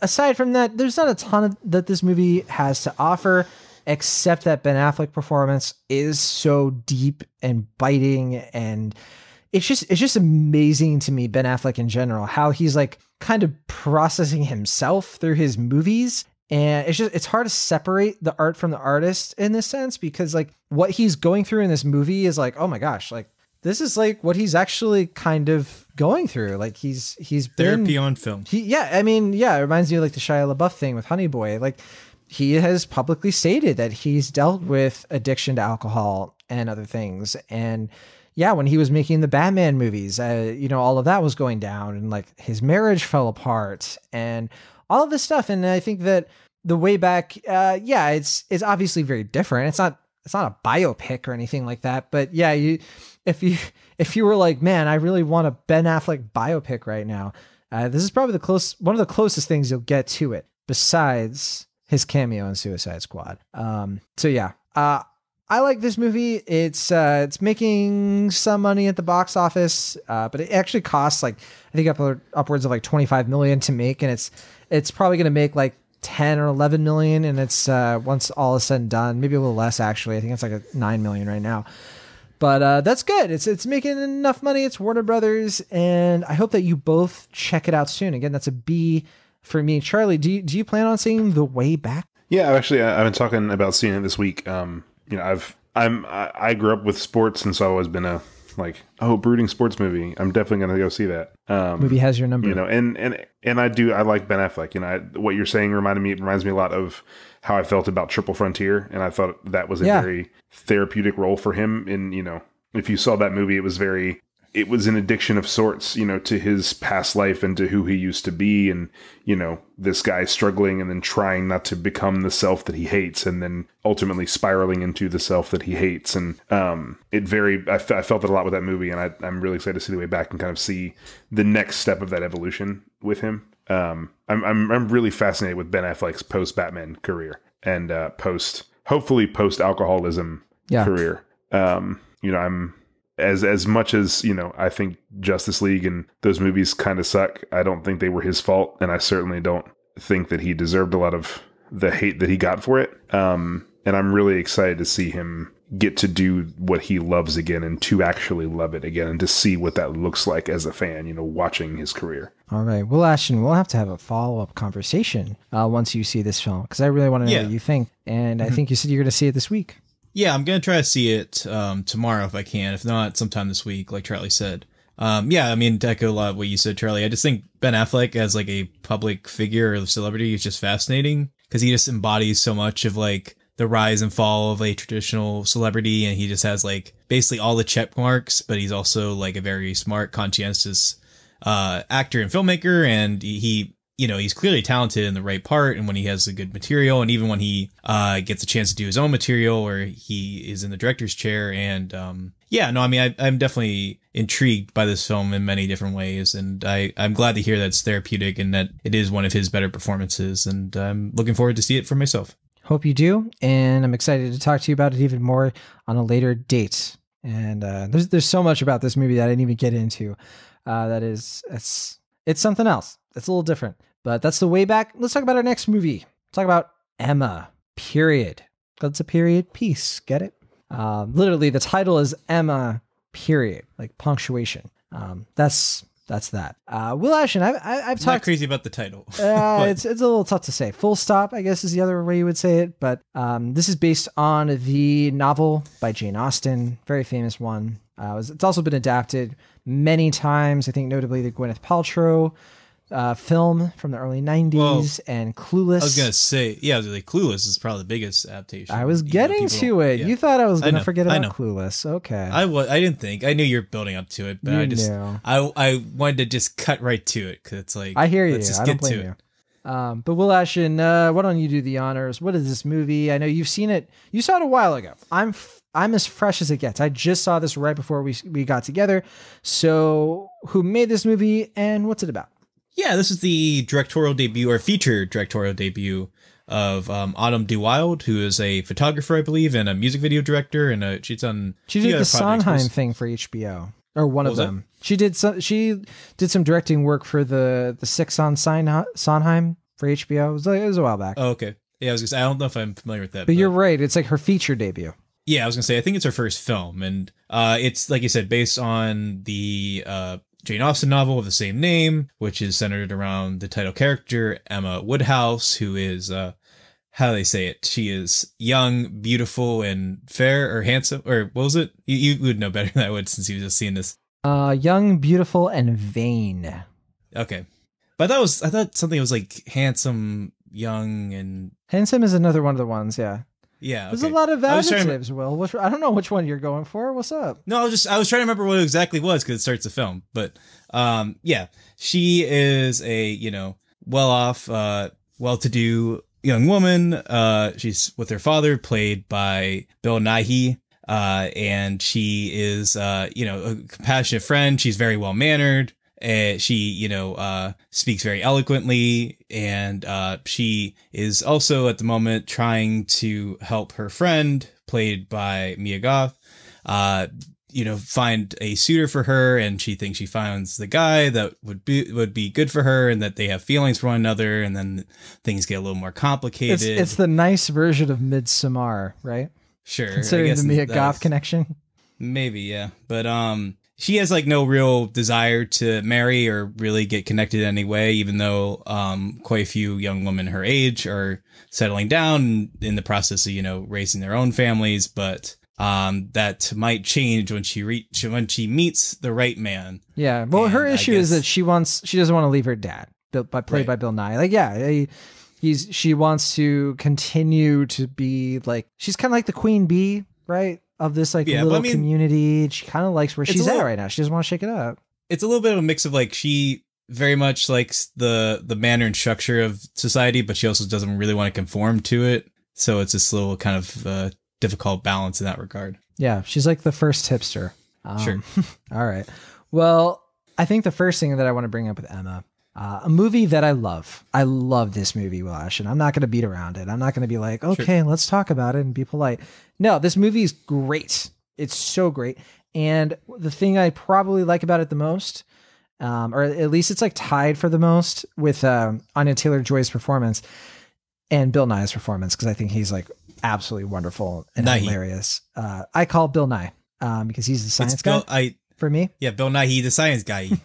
aside from that, there's not a ton of, that this movie has to offer, except that Ben Affleck performance is so deep and biting, and it's just it's just amazing to me Ben Affleck in general how he's like kind of processing himself through his movies. And it's just it's hard to separate the art from the artist in this sense because like what he's going through in this movie is like oh my gosh like this is like what he's actually kind of going through. Like he's he's been, Therapy on film. He yeah, I mean yeah, it reminds me of like the Shia LaBeouf thing with Honey Boy. Like he has publicly stated that he's dealt with addiction to alcohol and other things. And yeah, when he was making the Batman movies, uh, you know, all of that was going down, and like his marriage fell apart, and all of this stuff. And I think that the way back, uh, yeah, it's it's obviously very different. It's not it's not a biopic or anything like that, but yeah, you if you if you were like, man, I really want a Ben Affleck biopic right now, uh, this is probably the close one of the closest things you'll get to it. Besides his cameo in Suicide Squad. Um, so yeah, uh, I like this movie. It's uh, it's making some money at the box office, uh, but it actually costs like I think upward, upwards of like twenty five million to make, and it's it's probably going to make like 10 or 11 million and it's uh once all is said and done maybe a little less actually i think it's like a 9 million right now but uh, that's good. It's it's making enough money. It's Warner Brothers, and I hope that you both check it out soon. Again, that's a B for me. Charlie, do you, do you plan on seeing The Way Back? Yeah, actually, I- I've been talking about seeing it this week. Um, you know, I've I'm I, I grew up with sports, and so I've always been a like oh brooding sports movie. I'm definitely gonna go see that. Um, Movie has your number. you know, and and and I do I like Ben Affleck. You know, I, what you're saying reminded me it reminds me a lot of how I felt about Triple Frontier, and I thought that was a Yeah. very therapeutic role for him. In you know, if you saw that movie, it was very it was an addiction of sorts, you know, to his past life and to who he used to be, and you know, this guy struggling and then trying not to become the self that he hates, and then ultimately spiraling into the self that he hates. And um, it very, I, felt it a lot with that movie, and I, I'm really excited to see the way back and kind of see the next step of that evolution with him. Um, I'm, I'm, I'm really fascinated with Ben Affleck's post Batman career and uh, post, hopefully post alcoholism Yeah. career. Um, you know, I'm as as much as you know i think justice league and those movies kind of suck i don't think they were his fault and i certainly don't think that he deserved a lot of the hate that he got for it um and i'm really excited to see him get to do what he loves again and to actually love it again and to see what that looks like as a fan you know watching his career All right. Well, Ashton, we'll have to have a follow up conversation uh, once you see this film because I really want to know Yeah. what you think. And I think you said you're going to see it this week. Yeah, I'm gonna try to see it um, tomorrow if I can. If not, sometime this week, like Charlie said. Um, yeah, I mean, to echo a lot of what you said, Charlie. I just think Ben Affleck as like a public figure or celebrity is just fascinating because he just embodies so much of like the rise and fall of a traditional celebrity, and he just has like basically all the check marks. But he's also like a very smart, conscientious uh, actor and filmmaker, and he, he you know he's clearly talented in the right part and when he has a good material and even when he uh gets a chance to do his own material or he is in the director's chair and um yeah no i mean I, i'm definitely intrigued by this film in many different ways and i i'm glad to hear that it's therapeutic and that it is one of his better performances and i'm looking forward to see it for myself Hope you do, and I'm excited to talk to you about it even more on a later date. And uh, there's there's so much about this movie that I didn't even get into. Uh, that is it's it's something else. It's a little different, but that's the way back. Let's talk about our next movie. Talk about Emma. period. That's a period piece. Get it? Um, literally, the title is Emma. Period. Like punctuation. Um, that's that's that. Uh, Will Ashton, I've I, I've i'm not talked crazy about the title uh, it's it's a little tough to say. Full stop, I guess, is the other way you would say it. But um, this is based on the novel by Jane Austen, very famous one. Uh, it's also been adapted many times. I think notably the Gwyneth Paltrow uh, film from the early '90s and Clueless. i was gonna say yeah like clueless is probably the biggest adaptation I was You know, getting people- to it. yeah. You thought I was going to forget I about know. Clueless. Okay. I was. I didn't think. I knew you were building up to it, but You I just. knew. I I wanted to just cut right to it because it's like I hear you. Let's just I get to you. it. Um, but Will Ashton, uh, why don't you do the honors? What is this movie? I know you've seen it. You saw it a while ago. I'm f- I'm as fresh as it gets. I just saw this right before we we got together. So, who made this movie and what's it about? Yeah, this is the directorial debut or feature directorial debut of um, Autumn De Wilde, who is a photographer, I believe, and a music video director, and a, she's done. She did the. Sondheim thing for HBO, or one of was that? them. She did some. She did some directing work for the the six on Sondheim for HBO. It was, like, it was a while back. Oh, okay. Yeah, I was gonna say I don't know if I'm familiar with that, but you're right. It's like her feature debut. Yeah, I was gonna say I think it's her first film, and uh, it's like you said, based on the uh, Jane Austen novel of the same name, which is centered around the title character Emma Woodhouse, who is uh, how do they say it? She is young, beautiful, and fair or handsome, or what was it? You, you would know better than I would since you just seen this. Uh, young, beautiful, and vain. Okay, but that was I thought something was like handsome, young, and Handsome is another one of the ones. Yeah, yeah. there's okay. a lot of to- adjectives. Will, which, I don't know which one you're going for. What's up? No, I was just I was trying to remember what it exactly was because it starts the film. But um, yeah, she is a you know well off, uh, well to do young woman. Uh, she's with her father, played by Bill Nighy. Uh, and she is uh, you know a compassionate friend. She's very well mannered. Uh, she, you know, uh, speaks very eloquently, and uh, she is also at the moment trying to help her friend, played by Mia Goth, uh, you know, find a suitor for her, and she thinks she finds the guy that would be would be good for her, and that they have feelings for one another, and then things get a little more complicated. It's it's the nice version of Midsommar, right? sure, Considering the Mia Goth connection. Maybe, yeah. But um she has like no real desire to marry or really get connected in any way, even though um quite a few young women her age are settling down in the process of, you know, raising their own families, but um that might change when she reach when she meets the right man. Yeah. Well, her And I issue is that she wants she doesn't want to leave her dad, Bill, by played Right. by Bill Nye. Like, yeah, he- he's she wants to continue to be like she's kind of like the queen bee, right? Of this like Yeah, little I mean- community. She kind of likes where she's at right now. She doesn't want to shake it up. It's a little bit of a mix of like she very much likes the the manner and structure of society, but she also doesn't really want to conform to it. So it's this little kind of uh, difficult balance in that regard. Yeah, she's like the first hipster. Um, Sure. all right. Well, I think the first thing that I want to bring up with Emma, uh, a movie that I love. I love this movie, Will and I'm not going to beat around it. I'm not going to be like, okay, let's talk about it and be polite. No, this movie is great. It's so great. And the thing I probably like about it the most, um, or at least it's like tied for the most with um, Anya Taylor Joy's performance and Bill Nye's performance because I think he's like absolutely wonderful and Nighy. hilarious. Uh, I call Bill Nye um, because he's the science It's guy Bill, I for me. Yeah, Bill Nighy, the science guy.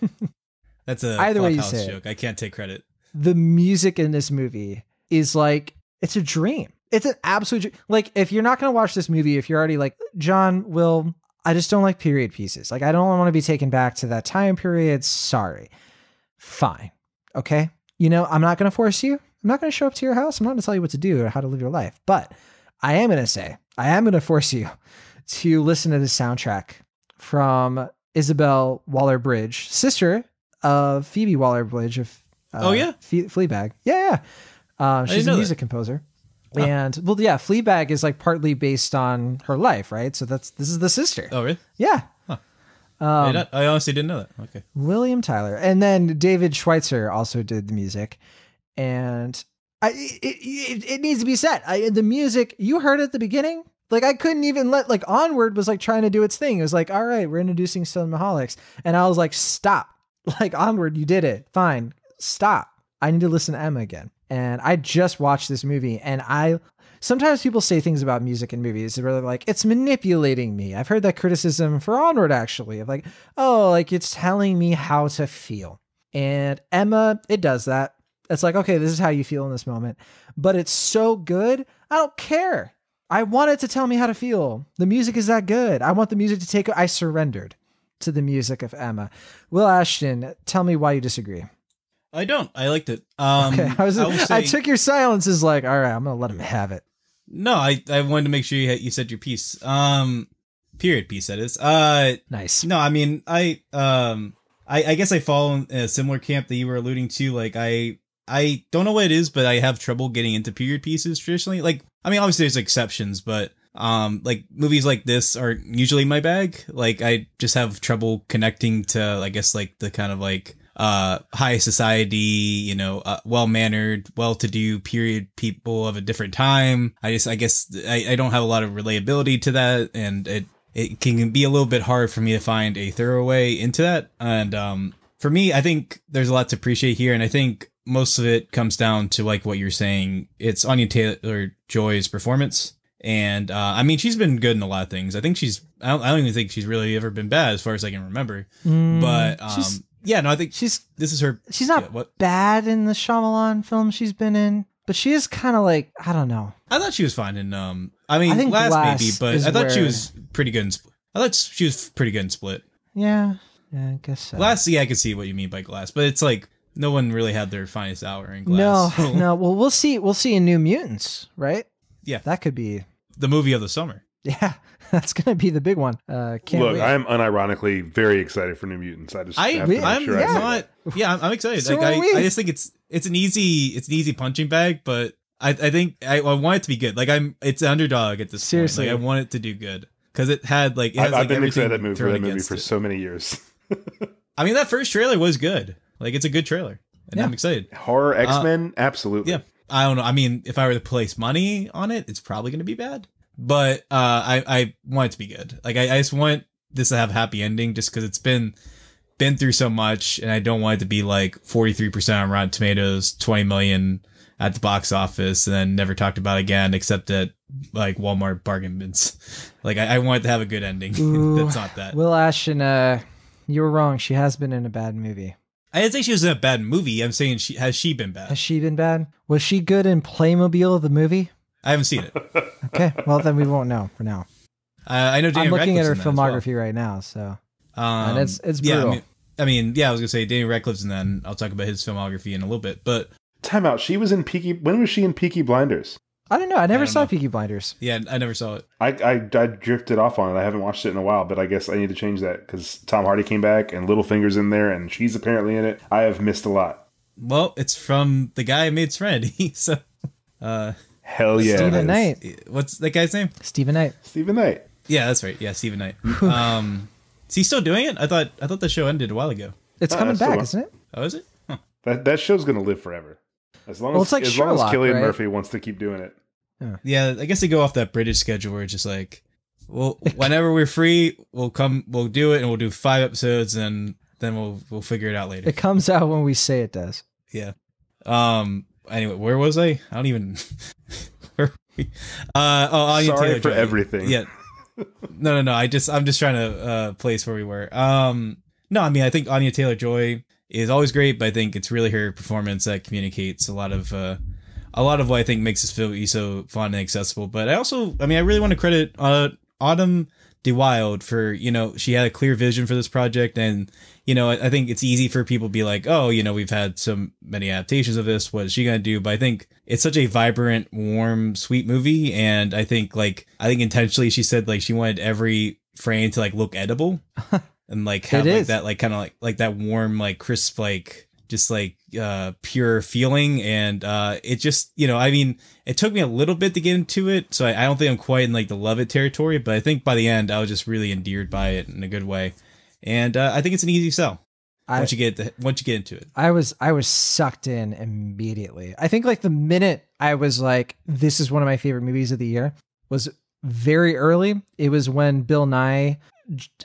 That's a Either way you say it. joke. I can't take credit. The music in this movie is like it's a dream. It's an absolute dr- like if you're not gonna watch this movie, if you're already like Jon, Will, I just don't like period pieces. Like I don't want to be taken back to that time period. Sorry. Fine. Okay. You know, I'm not gonna force you. I'm not gonna show up to your house. I'm not gonna tell you what to do or how to live your life. But I am gonna say, I am gonna force you to listen to the soundtrack from Isobel Waller Bridge, sister of Phoebe Waller Bridge of uh, Oh, yeah? Fe- Fleabag. Yeah, yeah. Um, she's a music composer. And well, yeah, Fleabag is like partly based on her life, right? So that's this is the sister. Oh, really? Yeah, I, Um, not- I honestly didn't know that. Okay. William Tyler, and then David Schweitzer also did the music, and I it, it, it needs to be said. I, the music you heard at the beginning, like I couldn't even let like Onward was like trying to do its thing. It was like, all right, we're introducing Cinemaholics, and I was like, stop, like Onward, you did it, fine, stop. I need to listen to Emma again, and I just watched this movie, and I. Sometimes people say things about music and movies where they're like, it's manipulating me. I've heard that criticism for Onward actually, of like, oh, like it's telling me how to feel. And Emma, it does that. It's like, okay, this is how you feel in this moment. But it's so good, I don't care. I want it to tell me how to feel. The music is that good. I want the music to take I surrendered to the music of Emma. Will Ashton, tell me why you disagree. I don't. I liked it. Um, Okay. I was I say- took your silence as like, all right, I'm gonna let him have it. No, I, I wanted to make sure you had, you said your piece. Um, period piece that is. Uh, Nice. no, I mean, I um, I, I guess I fall in a similar camp that you were alluding to. Like, I I don't know what it is, but I have trouble getting into period pieces traditionally. Like, I mean, obviously there's exceptions, but um, like movies like this aren't usually my bag. Like, I just have trouble connecting to, I guess, like the kind of like uh high society you know uh, well mannered well to do period people of a different time. I just i guess I, I don't have a lot of relatability to that and it it can be a little bit hard for me to find a thorough way into that. And um for me i think there's a lot to appreciate here and i think most of it comes down to like what you're saying. It's anya taylor joy's performance and uh, I mean, she's been good in a lot of things. I think she's. I don't, I don't even think she's really ever been bad, as far as I can remember. but um, yeah, no, I think She's this is her. she's not yeah, what bad in the Shyamalan film she's been in, but she is kind of like I don't know. I thought she was fine in. Um, I mean, I think Glass, Glass maybe, but I thought she was pretty good in. Split. I thought she was pretty good in Split. Yeah, yeah, I guess so. Glass, yeah, I can see what you mean by Glass, but it's like no one really had their finest hour in glass. no, Glass. no. Well, we'll see. We'll see in New Mutants, right? Yeah. that could be. The movie of the summer. Yeah, that's gonna be the big one. Uh, can't Look, wait. I am unironically very excited for New Mutants. I just I, have to make I'm sure I not. Yeah, I'm, I'm excited. So like, are I, we. I just think it's it's an easy it's an easy punching bag, but I I think I, I want it to be good. Like I'm it's underdog at this Seriously. point. Like I want it to do good because it had like it has, I've, like, I've been excited that movie for that movie for it. so many years. I mean, that first trailer was good. Like it's a good trailer, and Yeah. I'm excited. Horror X Men, absolutely. Uh, Yeah. I don't know. I mean, if I were to place money on it, it's probably going to be bad. But uh, I I want it to be good. Like I, I just want this to have a happy ending, just because it's been been through so much, and I don't want it to be like 43 percent on Rotten Tomatoes, 20 million at the box office, and then never talked about again, except at like Walmart bargain bins. Like I, I want it to have a good ending. Ooh, That's not that. Will Ashton, uh, you were wrong. She has been in a bad movie. I didn't say she was in a bad movie. I'm saying she has she been bad. Has she been bad? Was she good in Playmobil, the movie? I haven't seen it. Uh, Okay, well then we won't know for now. I know. I'm Daniel looking at her Radcliffe's in that as well. filmography right now, so Um, And it's- it's yeah, I brutal. mean, I mean, yeah, I was gonna say Daniel Radcliffe's, and then I'll talk about his filmography in a little bit. But Time out. She was in Peaky. When was she in Peaky Blinders? I don't know. I never don't saw know. Peaky Blinders. yeah, I never saw it. I, I I drifted off on it. I haven't watched it in a while, but I guess I need to change that because Tom Hardy came back and Littlefinger's in there, and she's apparently in it. I have missed a lot. Well, it's from the guy who made Serenity. so, uh, Hell yeah, Steven. Knight. what's that guy's name? Steven Knight. Steven Knight. Yeah, that's right. Yeah, Steven Knight. um, is he still doing it? I thought I thought the show ended a while ago. It's Uh, coming so back, isn't it? Oh, is it? Huh. That that show's gonna live forever. As long Well, as it's like as long as Cillian right? Murphy wants to keep doing it. Yeah, I guess they go off that British schedule where it's just like, well, whenever we're free, we'll come, we'll do it, and we'll do five episodes, and then we'll we'll figure it out later. It comes out when we say it does. Yeah. Um. Anyway, where was I? I don't even. where were we? Uh. Oh, Anya Sorry Taylor for Joy. everything. Yeah. No, no, no. I just, I'm just trying to uh place where we were. Um. No, I mean, I think Anya Taylor Joy is always great, but I think it's really her performance that communicates a lot of uh, a lot of what I think makes this film so fun and accessible. But I also, I mean, I really want to credit uh Autumn De Wilde for you know she had a clear vision for this project and you know I, I think it's easy for people to be like oh you know we've had so many adaptations of this what is she gonna do but I think it's such a vibrant warm sweet movie and I think like I think intentionally she said like she wanted every frame to like look edible and like have It like is. that like kind of like like that warm like crisp like just like uh pure feeling and uh it just you know i mean it took me a little bit to get into it so I, I don't think i'm quite in like the love it territory but i think by the end i was just really endeared by it in a good way and uh, i think it's an easy sell I, once you get the, once you get into it I was I was sucked in immediately. I think like the minute I was like, this is one of my favorite movies of the year was very early. It was when Bill Nye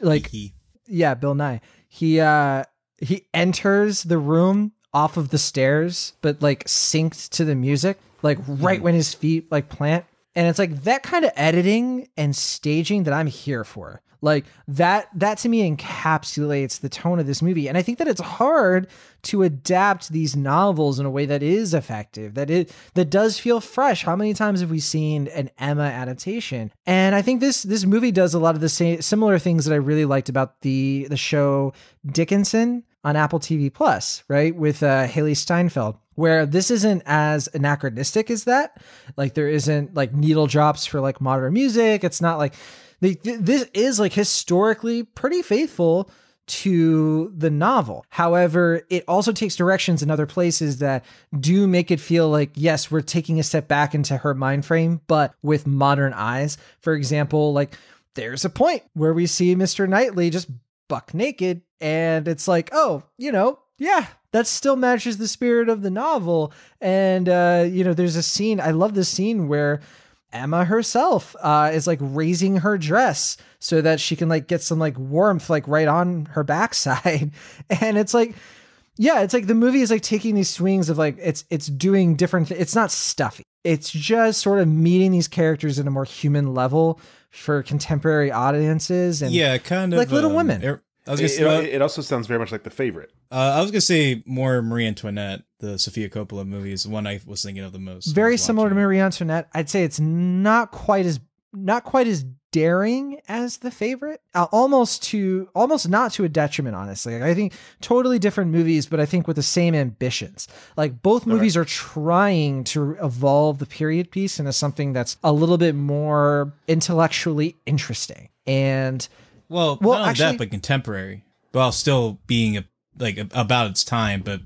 like He- yeah, Bill Nye. He uh he enters the room off of the stairs, but like synced to the music, like right hmm. when his feet like plant. And it's like that kind of editing and staging that I'm here for. Like that that to me encapsulates the tone of this movie. And I think that it's hard to adapt these novels in a way that is effective, that it that does feel fresh. How many times have we seen an Emma adaptation? And I think this this movie does a lot of the same similar things that I really liked about the the show Dickinson on Apple TV Plus, right? With uh, Hailee Steinfeld, where this isn't as anachronistic as that. Like there isn't like needle drops for like modern music. It's not like this is like historically pretty faithful to the novel. However, it also takes directions in other places that do make it feel like, yes, we're taking a step back into her mind frame, but with modern eyes. For example, like there's a point where we see Mr. Knightley just buck naked, and it's like, oh, you know, yeah, that still matches the spirit of the novel. And, uh, you know, there's a scene, I love this scene where Emma herself uh, is like raising her dress so that she can like get some like warmth like right on her backside. and it's like, yeah, it's like the movie is like taking these swings of like it's it's doing different. Th- it's not stuffy. It's just sort of meeting these characters at a more human level for contemporary audiences and Yeah, kind of Like Little um, Women. er- I was gonna It, say, it, it also sounds very much like the favorite. uh, I was gonna say more Marie Antoinette, the Sofia Coppola movie is the one I was thinking of the most. very similar to watching it. Marie Antoinette. I'd say it's not quite as not quite as daring as the favorite. Uh, almost to almost not to a detriment, honestly. Like, I think totally different movies, but I think with the same ambitions. Like both movies are trying to evolve the period piece into something that's a little bit more intellectually interesting. And Well, Well, not only actually- that, but contemporary, while still being a, like a, about its time, but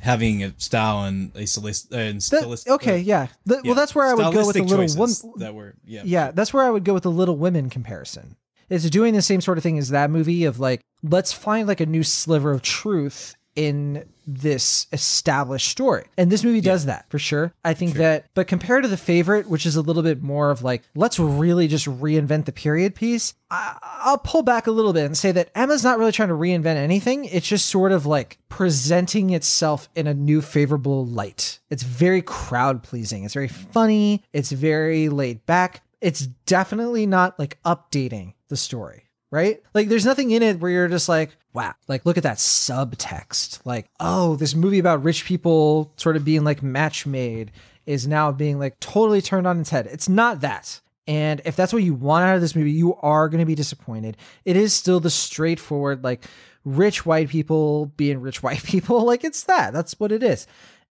having a style and a stylist and that, stylist. okay, uh, yeah. Th- yeah, Well, that's where I would go with the little woman. that were yeah yeah, that's where I would go with the Little Women comparison. It's doing the same sort of thing as that movie of like, let's find like a new sliver of truth in this established story. And this movie does that for sure. I think that, but compared to the favorite, which is a little bit more of like, let's really just reinvent the period piece, I, I'll pull back a little bit and say that Emma's not really trying to reinvent anything. It's just sort of like presenting itself in a new favorable light. It's very crowd pleasing. It's very funny. It's very laid back. It's definitely not like updating the story right? Like there's nothing in it where you're just like, wow, like look at that subtext. Like, oh, this movie about rich people sort of being like match made is now being like totally turned on its head. It's not that. And if that's what you want out of this movie, you are going to be disappointed. It is still the straightforward, like rich white people being rich white people. Like it's that. That's what it is.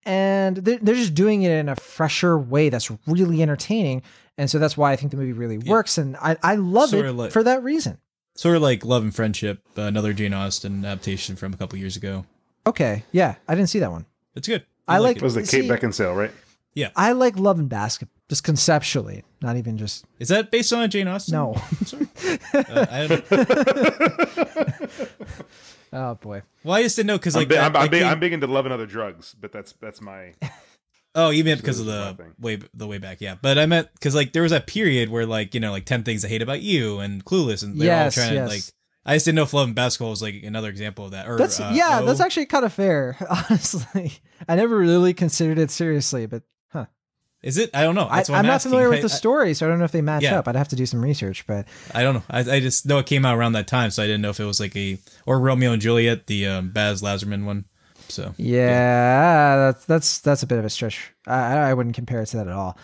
And they're, they're just doing it in a fresher way that's really entertaining. And so that's why I think the movie really works. And I, I love it like- for that reason. Sort of like Love and Friendship, uh, another Jane Austen adaptation from a couple years ago. Okay. Yeah. I didn't see that one. It's good. I like- it. Was it Kate See- Beckinsale, right? Yeah, I like Love and Basket just conceptually, not even just Is that based on a Jane Austen? no. Uh, I oh boy. well, I just didn't know because I'm, like big, that- I'm, I'm, that big, I'm big into love and other drugs, but that's that's my Oh, you meant because of the way the way back, yeah. But I meant because like there was that period where like you know like ten things I hate about you and Clueless, and they're Yes, all trying yes. to like. I just didn't know if Love and Basketball was like another example of that. Or That's uh, yeah, O. that's actually kind of fair, honestly. I never really considered it seriously, but huh. Is it? I don't know. I, what I'm, I'm, not asking. familiar I- with the story, so I don't know if they match Yeah. up. I'd have to do some research, but I, I don't know. I, I just know it came out around that time, so I didn't know if it was like a or Romeo and Juliet, the um, Baz Luhrmann one. So yeah, that's that's that's a bit of a stretch. I, I wouldn't compare it to that at all.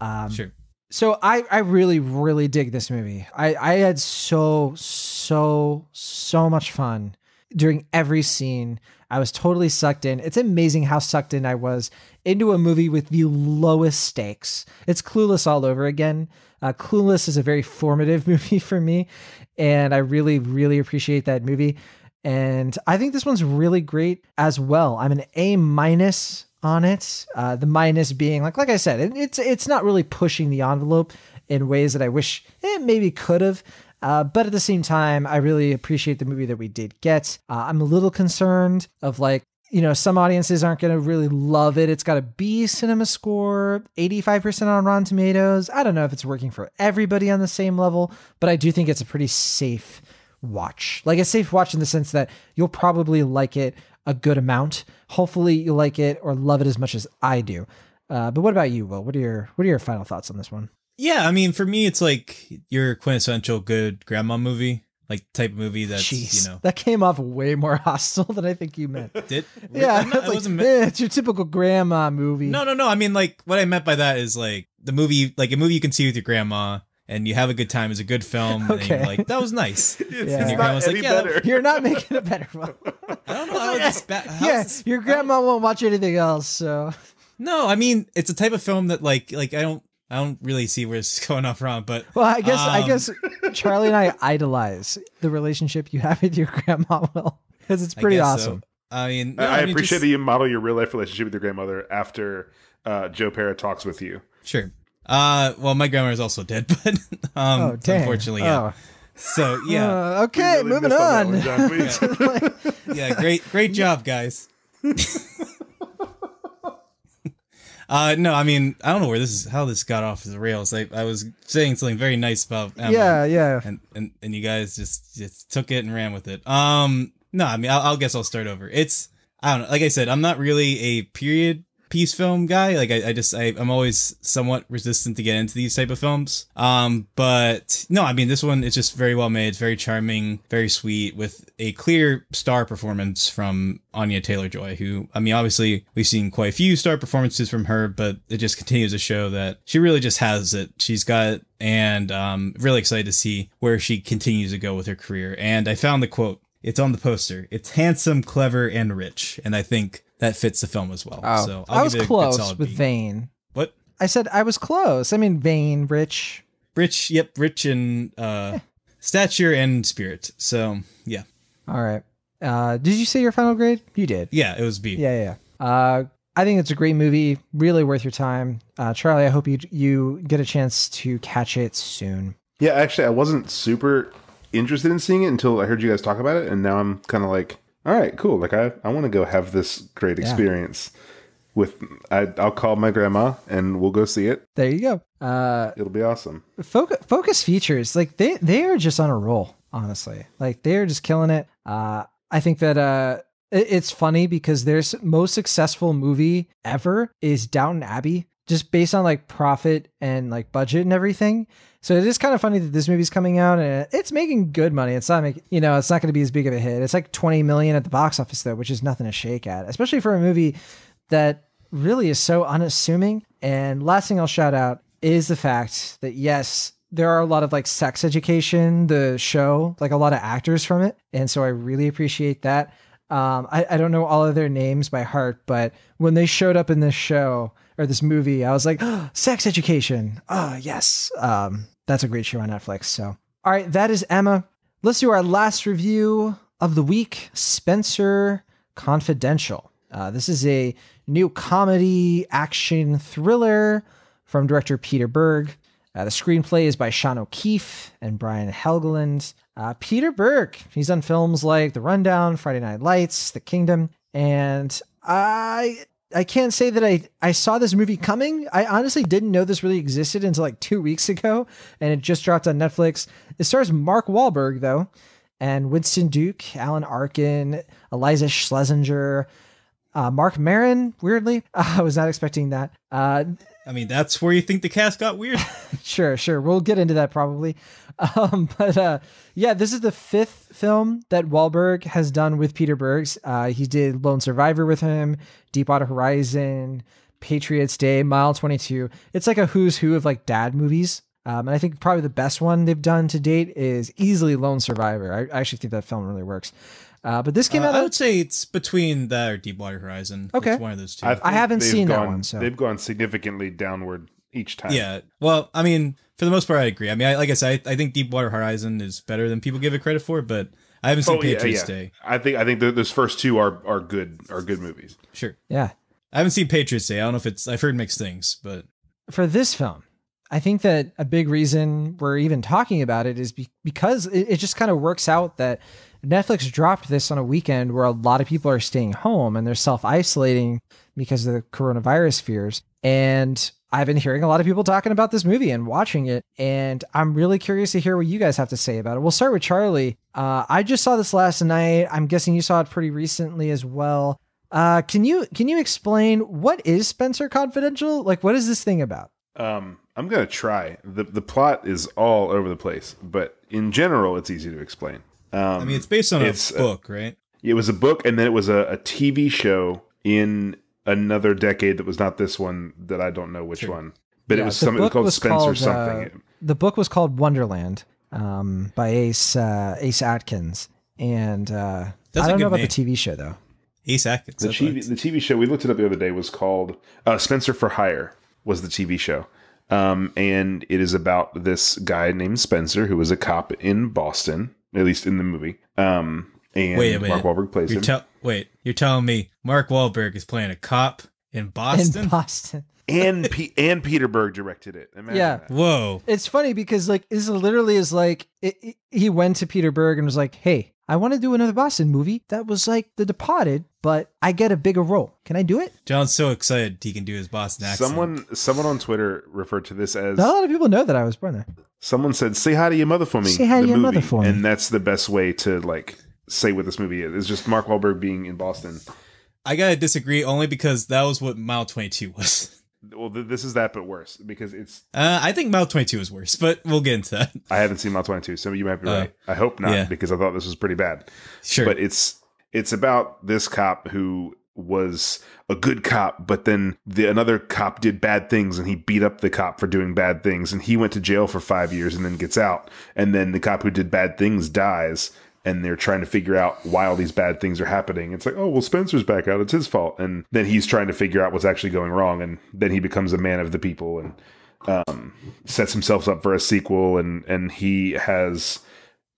Um, sure. So I, I really, really dig this movie. I, I had so, so, so much fun during every scene. I was totally sucked in. It's amazing how sucked in I was into a movie with the lowest stakes. It's Clueless all over again. Uh, Clueless is a very formative movie for me, and I really, really appreciate that movie. And I think this one's really great as well. I'm an A minus on it. Uh, the minus being like, like I said, it, it's it's not really pushing the envelope in ways that I wish it maybe could have. Uh, but at the same time, I really appreciate the movie that we did get. Uh, I'm a little concerned of like, you know, some audiences aren't going to really love it. It's got a B cinema score, 85% on Rotten Tomatoes. I don't know if it's working for everybody on the same level, but I do think it's a pretty safe watch. Like a safe watch in the sense that you'll probably like it a good amount. Hopefully you like it or love it as much as I do. Uh, but what about you, Will? What are your what are your final thoughts on this one? Yeah, I mean, for me, it's like your quintessential good grandma movie, like type of movie that's Jeez, you know that came off way more hostile than I think you meant. did yeah, not- it's, like, wasn't eh, it's your typical grandma movie. No, no, no. I mean, like, what I meant by that is like the movie, like a movie you can see with your grandma and you have a good time. It's a good film. And Okay. you're like, that was nice. It's, Yeah. And your not grandma's like, yeah, that- You're not making it better. Will. I don't know. How this ba- yeah, this- your grandma won't watch anything else. So No, I mean, it's a type of film that like, like I don't, I don't really see where this is going off wrong, but Well, I guess I Um, guess Charlie and I idolize the relationship you have with your grandma, Will, because it's I pretty guess so. awesome. I mean, I, no, I mean, appreciate just- that you model your real life relationship with your grandmother after uh, Joe Pera talks with you. Sure. Uh, well, my grandma is also dead, but um, Oh, unfortunately, yeah. Oh. So yeah, Uh, okay, Really moving missed on. that one, Jon. We- yeah, great, great job, guys. uh, no, I mean, I don't know where this is, how this got off the rails. I, I was saying something very nice about Emma, yeah, yeah. and, and and you guys just just took it and ran with it. Um, no, I mean, I'll, I'll guess I'll start over. It's I don't know. Like I said, I'm not really a period piece film guy. Like I, I just I, I'm always somewhat resistant to get into these type of films. Um, but no, I mean this one is just very well made. Very charming, very sweet, with a clear star performance from Anya Taylor Joy. Who I mean, obviously we've seen quite a few star performances from her, but it just continues to show that she really just has it. She's got and um, really excited to see where she continues to go with her career. And I found the quote. It's on the poster. It's handsome, clever, and rich, and I think that fits the film as well. Oh, So I'll I was give it a good close with B. vain. What? I said I was close. I mean, vain, rich. Rich, yep, rich in uh, stature and spirit. So yeah, All right. Uh, did you say your final grade? You did. yeah, it was B. Yeah, yeah. yeah. Uh, I think it's a great movie. Really worth your time. Uh, Charlie, I hope you you get a chance to catch it soon. Yeah, actually, I wasn't super interested in seeing it until I heard you guys talk about it, and now I'm kind of like, all right, cool. Like I, I want to go have this great experience with. I, I'll call my grandma and we'll go see it. There you go. Uh, It'll be awesome. Focus, Focus Features, like they they are just on a roll, honestly. Like they are just killing it. Uh, I think that uh, it- it's funny because their most successful movie ever is Downton Abbey, just based on like profit and like budget and everything. So it is kind of funny that this movie's coming out and it's making good money. It's not making, you know, it's not going to be as big of a hit. It's like 20 million at the box office though, which is nothing to shake at, especially for a movie that really is so unassuming. And last thing I'll shout out is the fact that yes, there are a lot of like sex education, the show, like a lot of actors from it. And so I really appreciate that. Um, I, I don't know all of their names by heart, but when they showed up in this show or this movie, I was like, sex education. Oh, yes. Um, that's a great show on Netflix. So, all right, that is Emma. Let's do our last review of the week Spenser Confidential. Uh, this is a new comedy action thriller from director Peter Berg. Uh, the screenplay is by Sean O'Keefe and Brian Helgeland. Uh, Peter Berg, he's done films like The Rundown, Friday Night Lights, The Kingdom, and I I can't say that I I saw this movie coming. I honestly didn't know this really existed until like two weeks ago, and it just dropped on Netflix. It stars Mark Wahlberg though, and Winston Duke, Alan Arkin, Eliza Schlesinger, uh, Marc Maron. Weirdly, I was not expecting that. Uh, I mean, that's where you think the cast got weird. sure, sure. We'll get into that probably. Um, but uh, yeah, this is the fifth film that Wahlberg has done with Peter Bergs. Uh, he did Lone Survivor with him, Deepwater Horizon, Patriots Day, Mile 22. It's like a who's who of like dad movies. Um, and I think probably the best one they've done to date is easily Lone Survivor. I, I actually think that film really works. Uh, but this came Uh, out. I would say it's between that or Deepwater Horizon. Okay. it's one of those two. I haven't they've seen that one, so- they've gone significantly downward each time. yeah. Well, I mean, for the most part, I agree. I mean, I, like I said, I, I think Deepwater Horizon is better than people give it credit for, but I haven't seen Oh, Patriots yeah. Day. I think I think th- those first two are are good are good movies. Sure. yeah. I haven't seen Patriots Day. I don't know if it's. I've heard mixed things, but for this film, I think that a big reason we're even talking about it is be- because it, it just kind of works out that Netflix dropped this on a weekend where a lot of people are staying home and they're self isolating because of the coronavirus fears. And I've been hearing a lot of people talking about this movie and watching it. And I'm really curious to hear what you guys have to say about it. We'll start with Charlie. Uh, I just saw this last night. I'm guessing you saw it pretty recently as well. Uh, can you can you explain what is Spenser Confidential? Like, what is this thing about? Um, I'm gonna try. the The plot is all over the place, but in general, it's easy to explain. Um, I mean, it's based on a it's, uh, book, right? It was a book, and then it was a, a TV show in another decade that was not this one that I don't know which Sure. one, but it Yeah, was the something it was book called was Spenser called, something. uh, the book was called Wonderland um, by Ace uh, Ace Atkins, and uh, That's I a don't know good about the TV show though. Ace Atkins. the TV right. the TV show we looked it up the other day was called uh, Spenser for Hire was the TV show. Um, and it is about this guy named Spenser who was a cop in Boston, at least in the movie. Um, and Wait a minute. Mark Wahlberg plays You're him. tell- wait, you're telling me Mark Wahlberg is playing a cop in Boston? in Boston. and P- and Peter Berg directed it. Imagine Yeah. that. Whoa. It's funny because like this literally is like it, it- he went to Peter Berg and was like, "Hey, I want to do another Boston movie that was like The Departed, but I get a bigger role. Can I do it?" Jon's so excited he can do his Boston accent. Someone someone on Twitter referred to this as Not a lot of people know that I was born there. someone said, "Say hi to your mother for me." Say hi to your movie. mother for me. and that's the best way to like say what this movie is. It's just Mark Wahlberg being in Boston. I gotta disagree only because that was what Mile 22 was. Well, th- this is that, but worse because it's. Uh, I think Mile 22 is worse, but we'll get into that. I haven't seen Mile Twenty Two, so you might be Uh, right. I hope not yeah. because I thought this was pretty bad. Sure. But it's it's about this cop who was a good cop, but then the another cop did bad things and he beat up the cop for doing bad things and he went to jail for five years and then gets out. And then the cop who did bad things dies and they're trying to figure out why all these bad things are happening. It's like, oh well Spenser's back out, it's his fault. And then he's trying to figure out what's actually going wrong and then he becomes a man of the people and um sets himself up for a sequel and and he has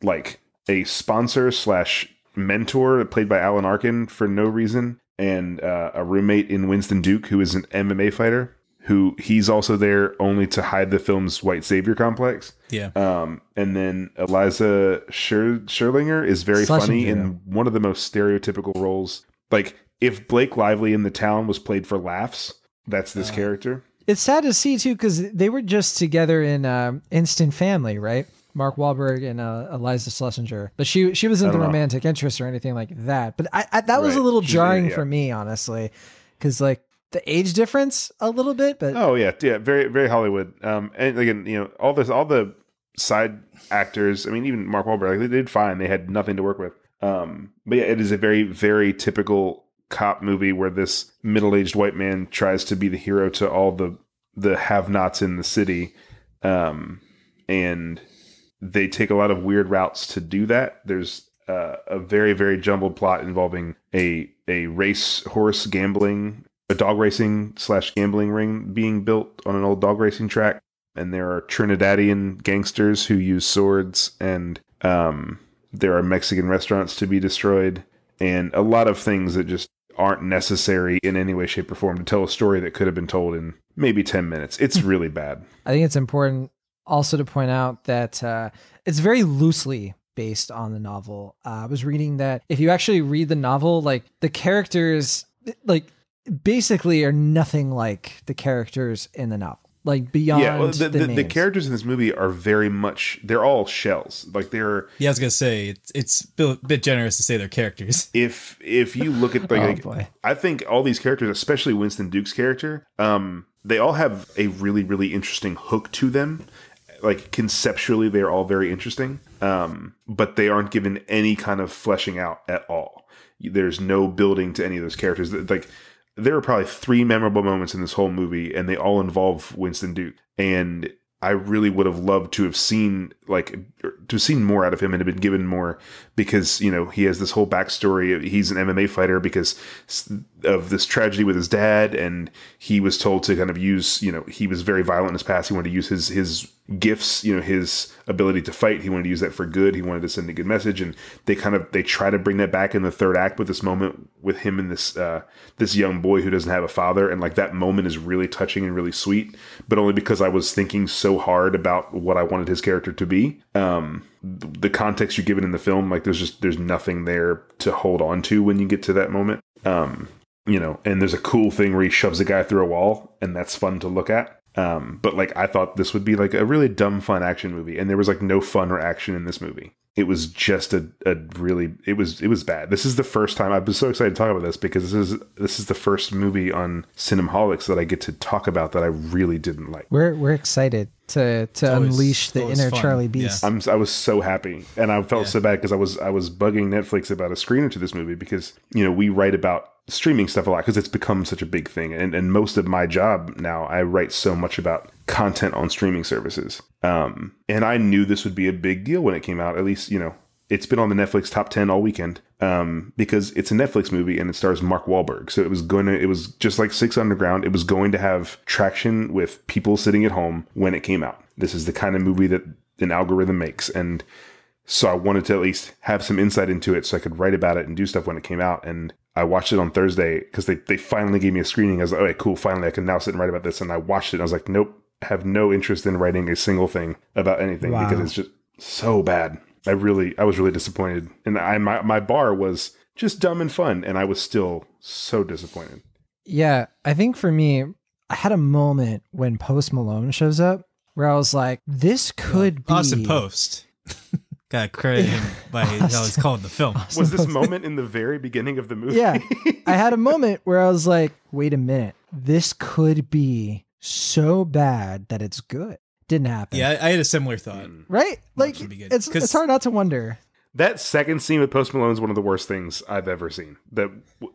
like a sponsor slash mentor played by Alan Arkin for no reason, and uh, a roommate in Winston Duke who is an MMA fighter. Who he's also there only to hide the film's white savior complex. yeah. Um, and then Eliza Scher- Scherlinger is very funny in one of the most stereotypical roles. Like if Blake Lively in the town was played for laughs, that's this character. It's sad to see too because they were just together in um, Instant Family, right? Mark Wahlberg and uh, Eliza Schlesinger, but she she wasn't the know. romantic interest or anything like that. But I, I that was a little jarring yeah. for me, honestly, because like the age difference a little bit, but Oh yeah, yeah, very very Hollywood. Um, and again, you know, all this, all the side actors. I mean, even Mark Wahlberg, like, they did fine. They had nothing to work with. Um, but yeah, it is a very very typical cop movie where this middle aged white man tries to be the hero to all the the have nots in the city, um, and they take a lot of weird routes to do that. There's uh, a very very jumbled plot involving a a race horse gambling a dog racing slash gambling ring being built on an old dog racing track. And there are trinidadian gangsters who use swords and um, there are mexican restaurants to be destroyed and a lot of things that just aren't necessary in any way shape or form to tell a story that could have been told in maybe 10 minutes. It's really bad. I think it's important also to point out that uh, it's very loosely based on the novel. Uh, I was reading that if you actually read the novel, like the characters, like basically are nothing like the characters in the novel. Like beyond yeah well, the, the, the, the characters in this movie are very much they're all shells like they're Yeah, I was gonna say it's it's a bit generous to say they're characters. if if you look at like, Oh, like, boy. I think all these characters, especially Winston Duke's character, um, they all have a really really interesting hook to them. Like conceptually, they're all very interesting, um, but they aren't given any kind of fleshing out at all. There's no building to any of those characters. Like there are probably three memorable moments in this whole movie, and they all involve Winston Duke. And I really would have loved to have seen like er, to have seen more out of him and have been given more because you know he has this whole backstory. He's an MMA fighter because of this tragedy with his dad, and he was told to kind of use you know he was very violent in his past. He wanted to use his his gifts, you know, his ability to fight. He wanted to use that for good. He wanted to send a good message, and they kind of they try to bring that back in the third act with this moment with him and this uh, this young boy who doesn't have a father, and like that moment is really touching and really sweet, but only because I was thinking so hard about what I wanted his character to be. Um, the context you're given in the film, like there's just there's nothing there to hold on to when you get to that moment. Um, you know, and there's a cool thing where he shoves a guy through a wall, and that's fun to look at. Um, but like I thought this would be like a really dumb fun action movie, and there was like no fun or action in this movie. It was just a, a really it was it was bad. This is the first time I've been so excited to talk about this because this is this is the first movie on Cinemaholics that I get to talk about that I really didn't like. we're we're excited to to always- unleash the inner fun. Charlie Yeah. Beast. I'm I was so happy, and I felt Yeah. so bad because I was I was bugging Netflix about a screener to this movie because you know we write about streaming stuff a lot because it's become such a big thing, and and most of my job now I write so much about content on streaming services. Um, and I knew this would be a big deal when it came out. At least you know it's been on the Netflix top ten all weekend. um, because it's a Netflix movie and it stars Mark Wahlberg. So it was going to, it was just like Six Underground. It was going to have traction with people sitting at home when it came out. This is the kind of movie that an algorithm makes. And so I wanted to at least have some insight into it so I could write about it and do stuff when it came out. And I watched it on Thursday because they, they finally gave me a screening. I was like, okay, cool. Finally, I can now sit and write about this. And I watched it and I was like, nope, have no interest in writing a single thing about anything Wow. because it's just so bad. I really, I was really disappointed. And I, my, my bar was just dumb and fun. And I was still so disappointed. Yeah, I think for me, I had a moment when Post Malone shows up where I was like, this could be Austin Post. Got credit by how he's called the film. Was this moment in the very beginning of the movie? Yeah, I had a moment where I was like, wait a minute, this could be so bad that it's good. Didn't happen. Yeah, I, I had a similar thought. right. Like would be good. it's 'Cause- it's hard not to wonder. That second scene with Post Malone is one of the worst things I've ever seen. That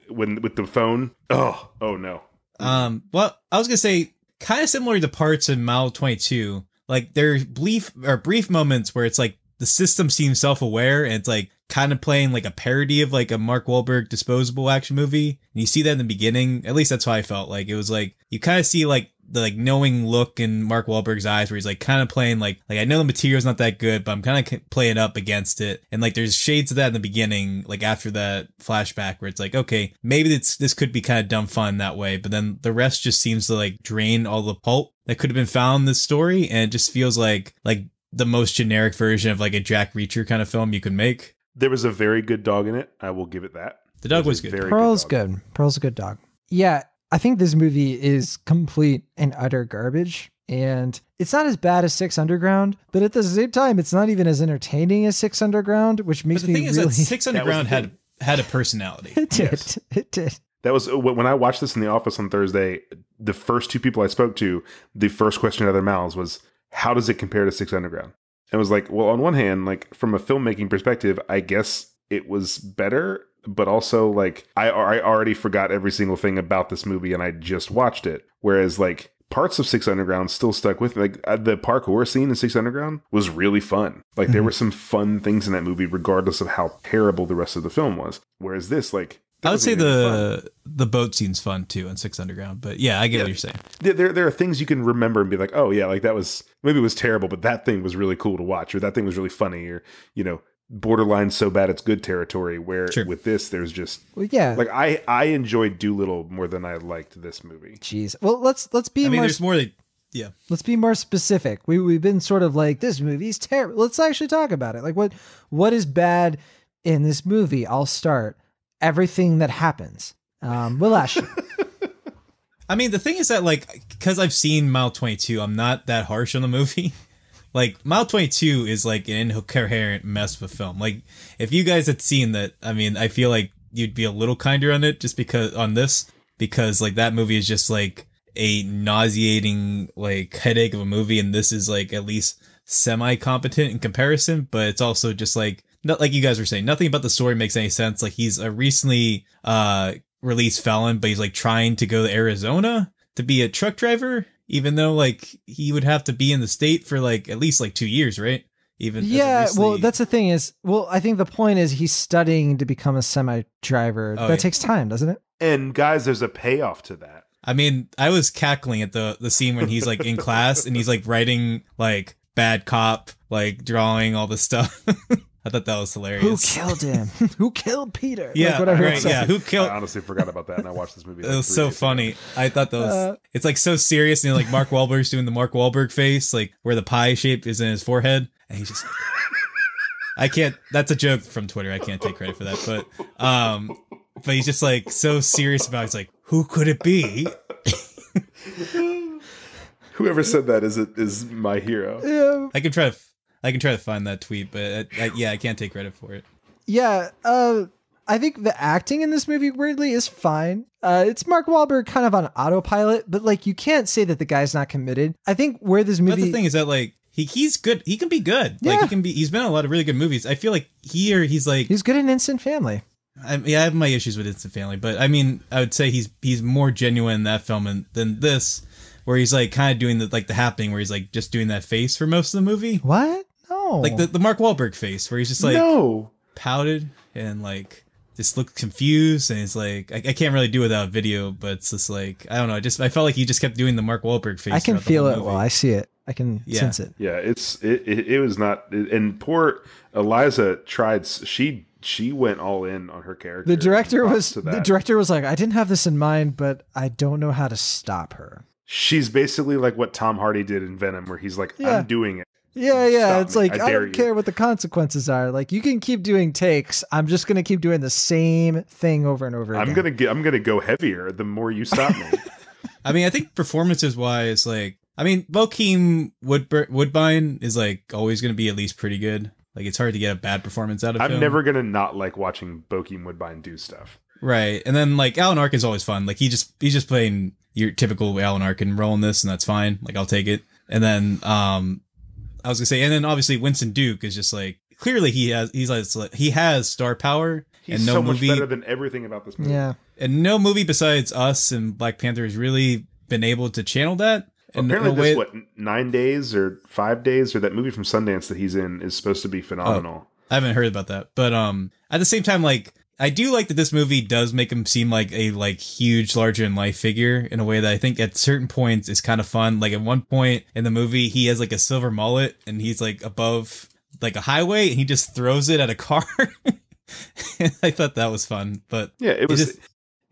when with the phone. Oh, oh no. Um, well, I was gonna say kind of similar to parts in Mile Twenty Two. Like there are brief or brief moments where it's like the system seems self aware and it's like kind of playing like a parody of like a Mark Wahlberg disposable action movie. And you see that in the beginning. At least that's how I felt. Like it was like you kind of see like the like knowing look in Mark Wahlberg's eyes where he's like kind of playing like like I know the material's not that good, but I'm kind of playing up against it. And like there's shades of that in the beginning, like after that flashback where it's like okay, maybe it's this could be kind of dumb fun that way, but then the rest just seems to like drain all the pulp that could have been found in this story, and it just feels like like the most generic version of like a Jack Reacher kind of film you can make. There was a very good dog in it. I will give it that. The dog There's was good. very Pearl's dog. good. Pearl's a good dog. Yeah, I think this movie is complete and utter garbage. And it's not as bad as Six Underground, but at the same time, it's not even as entertaining as Six Underground, which But makes the me thing is really. that Six Underground the had had a personality. it did. Yes. It did. That was when when I watched this in the office on Thursday. The first two people I spoke to, the first question out of their mouths was, "How does it compare to Six Underground?" And it was like, well, on one hand, like from a filmmaking perspective, I guess it was better, but also like I I already forgot every single thing about this movie and I just watched it. Whereas like parts of Six Underground still stuck with me. Like uh, the parkour scene in Six Underground was really fun. Like there were some fun things in that movie, regardless of how terrible the rest of the film was. Whereas this, like. That I would say even fun. the the boat scene's fun too in Six Underground, but yeah, I get what you're saying. there, there there are things you can remember and be like, oh yeah, like that was maybe it was terrible, but that thing was really cool to watch, or that thing was really funny, or you know, borderline so bad it's good territory. Where Sure. with this, there's just Well, yeah. like I I enjoyed Dolittle more than I liked this movie. Jeez. Well, let's let's be I mean, more there's more that yeah. let's be more specific. We we've been sort of like this movie's terrible. Let's actually talk about it. Like what what is bad in this movie? I'll start. Everything that happens. Um, we'll ask. I mean, the thing is that like because I've seen Mile 22, I'm not that harsh on the movie. like Mile 22 is like an incoherent mess of a film. Like if you guys had seen that, I mean, I feel like you'd be a little kinder on it just because on this because like that movie is just like a nauseating like headache of a movie and this is like at least semi competent in comparison, but it's also just like not like you guys were saying, nothing about the story makes any sense. Like he's a recently uh released felon, but he's like trying to go to Arizona to be a truck driver, even though like he would have to be in the state for like at least like two years, right? Even as a yeah. Well, that's the thing is. Well, I think the point is he's studying to become a semi driver. Oh, that yeah. takes time, doesn't it? And guys, there's a payoff to that. I mean, I was cackling at the the scene when he's like in class and he's like writing like bad cop, like drawing all this stuff. I thought that was hilarious. Who killed him? Who killed Peter? Yeah, like whatever right. Yeah, like. who I killed? honestly forgot about that, and I watched this movie. It was so days ago. funny. I thought that was. Uh, it's like so serious, and like Mark Wahlberg's doing the Mark Wahlberg face, like where the pie shape is in his forehead, and he's just. I can't. That's a joke from Twitter. I can't take credit for that, but um, but he's just like so serious about. It. He's like, who could it be? Whoever said that is it is my hero. Yeah. I can try to. I can try to find that tweet, but I, I, yeah, I can't take credit for it. Yeah, uh, I think the acting in this movie weirdly is fine. Uh, it's Mark Wahlberg kind of on autopilot, but like you can't say that the guy's not committed. I think where this But movie, the thing is that like he he's good. He can be good. Like Yeah. he can be. He's been in a lot of really good movies. I feel like here he's like he's good in Instant Family. I, yeah, I have my issues with Instant Family, but I mean, I would say he's he's more genuine in that film and, than this, where he's like kind of doing the like the happening, where he's like just doing that face for most of the movie, What? No, like the the Mark Wahlberg face, where he's just like no, pouted and like just looked confused and it's like I, I can't really do without video, but it's just like I don't know. I just I felt like he just kept doing the Mark Wahlberg face. I can feel it movie. while I see it. I can Yeah. sense it. Yeah, it's it, it. It was not, and poor Eliza tried. She she went all in on her character. The director was the director was like, I didn't have this in mind, but I don't know how to stop her. She's basically like what Tom Hardy did in Venom, where he's like, Yeah. "I'm doing it." Yeah, yeah. Stop it's me. like I I, don't you. care what the consequences are. Like you can keep doing takes. I'm just gonna keep doing the same thing over and over again. I'm gonna get. I'm gonna go heavier the more you stop me. I mean, I think performances wise, like I mean, Bokeem Woodbur- Woodbine is like always going to be at least pretty good. Like it's hard to get a bad performance out of I'm him. never gonna not like watching Bokeem Woodbine do stuff. right. And then like Alan Ark is always fun. Like he just he's just playing your typical Alan Arkin role in this, and that's fine. Like I'll take it. And then um, I was gonna say, and then obviously Winston Duke is just like clearly he has he's like he has star power, He's and no so much movie better than everything about this movie. yeah. and no movie besides us and Black Panther has really been able to channel that. And Apparently, in a way, this what nine days or five days or that movie from Sundance that he's in is supposed to be phenomenal. I haven't heard about that, but um, at the same time, like I do like that this movie does make him seem like a like huge, larger in life figure in a way that I think at certain points is kind of fun. Like at one point in the movie, he has like a silver mullet and he's like above like a highway and he just throws it at a car. I thought that was fun, but Yeah, it was. just-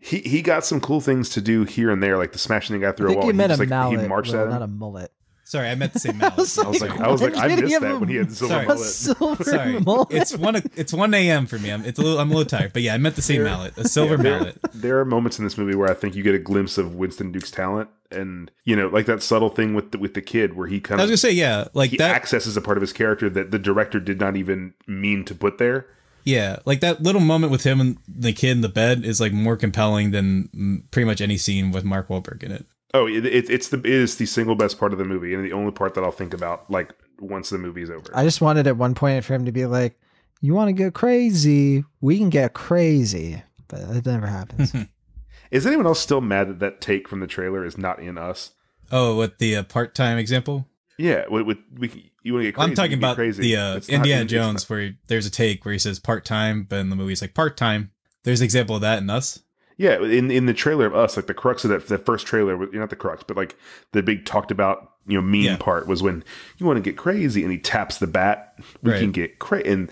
he he got some cool things to do here and there, like the smashing the guy I through a think wall. you He meant a just, like, mallet, He marched Will, at him. not a mullet. Sorry, I meant the same mallet. I was I was like, I was like, I Why did he missed that a- when he had the silver Sorry. Mullet. silver Sorry, mullet. it's one. It's one a.m. for me. I'm. It's a little. I'm a little tired, but yeah, I meant the same mallet, a silver there, mallet. there are moments in this movie where I think you get a glimpse of Winston Duke's talent, and you know, like that subtle thing with the, with the kid where he kind of. I was gonna say, yeah, like he that. accesses a part of his character that the director did not even mean to put there. Yeah, like that little moment with him and the kid in the bed is like more compelling than pretty much any scene with Mark Wahlberg in it. Oh, it, it, it's the it is the single best part of the movie, and the only part that I'll think about like once the movie's over. I just wanted at one point for him to be like, "You want to get crazy? We can get crazy," but it never happens. is anyone else still mad that that take from the trailer is not in us? Oh, with the uh, part-time example, Yeah, with, with we you want to get crazy? I'm talking we can get about crazy. the uh, It's not Indiana Jones, not- where there's a take where he says part-time, but in the movie it's like part-time. There's an example of that in Us. Yeah, in in the trailer of us, like the crux of that the first trailer, was- not the crux, but like the big talked about you know mean Yeah. part was when you want to get crazy, and he taps the bat. We Right. can get crazy, and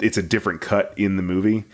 it's a different cut in the movie,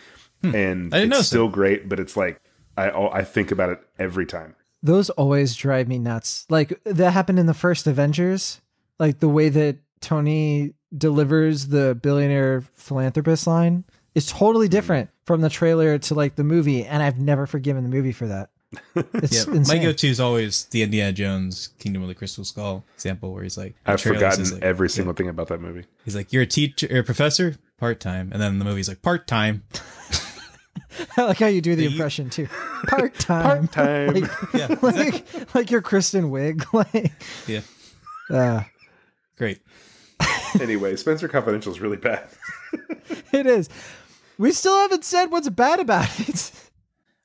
and Hmm. I didn't it's notice still great, but it's like I I think about it every time. Those always drive me nuts. Like that happened in the first Avengers. Like the way that Tony delivers the billionaire philanthropist line is totally different from the trailer to like the movie, and I've never forgiven the movie for that. It's Yeah, my go-to is always the Indiana Jones Kingdom of the Crystal Skull example, where he's like, I've forgotten like, every yeah. single thing about that movie. He's like, you're a teacher, you're a professor, part-time, and then the movie's like part-time. I like how you do the you- impression too. Part time. Part-time. like, Yeah, like, like your Kristen Wiig. Like, Yeah, uh, great. anyway, Spenser Confidential is really bad. it is. We still haven't said what's bad about it.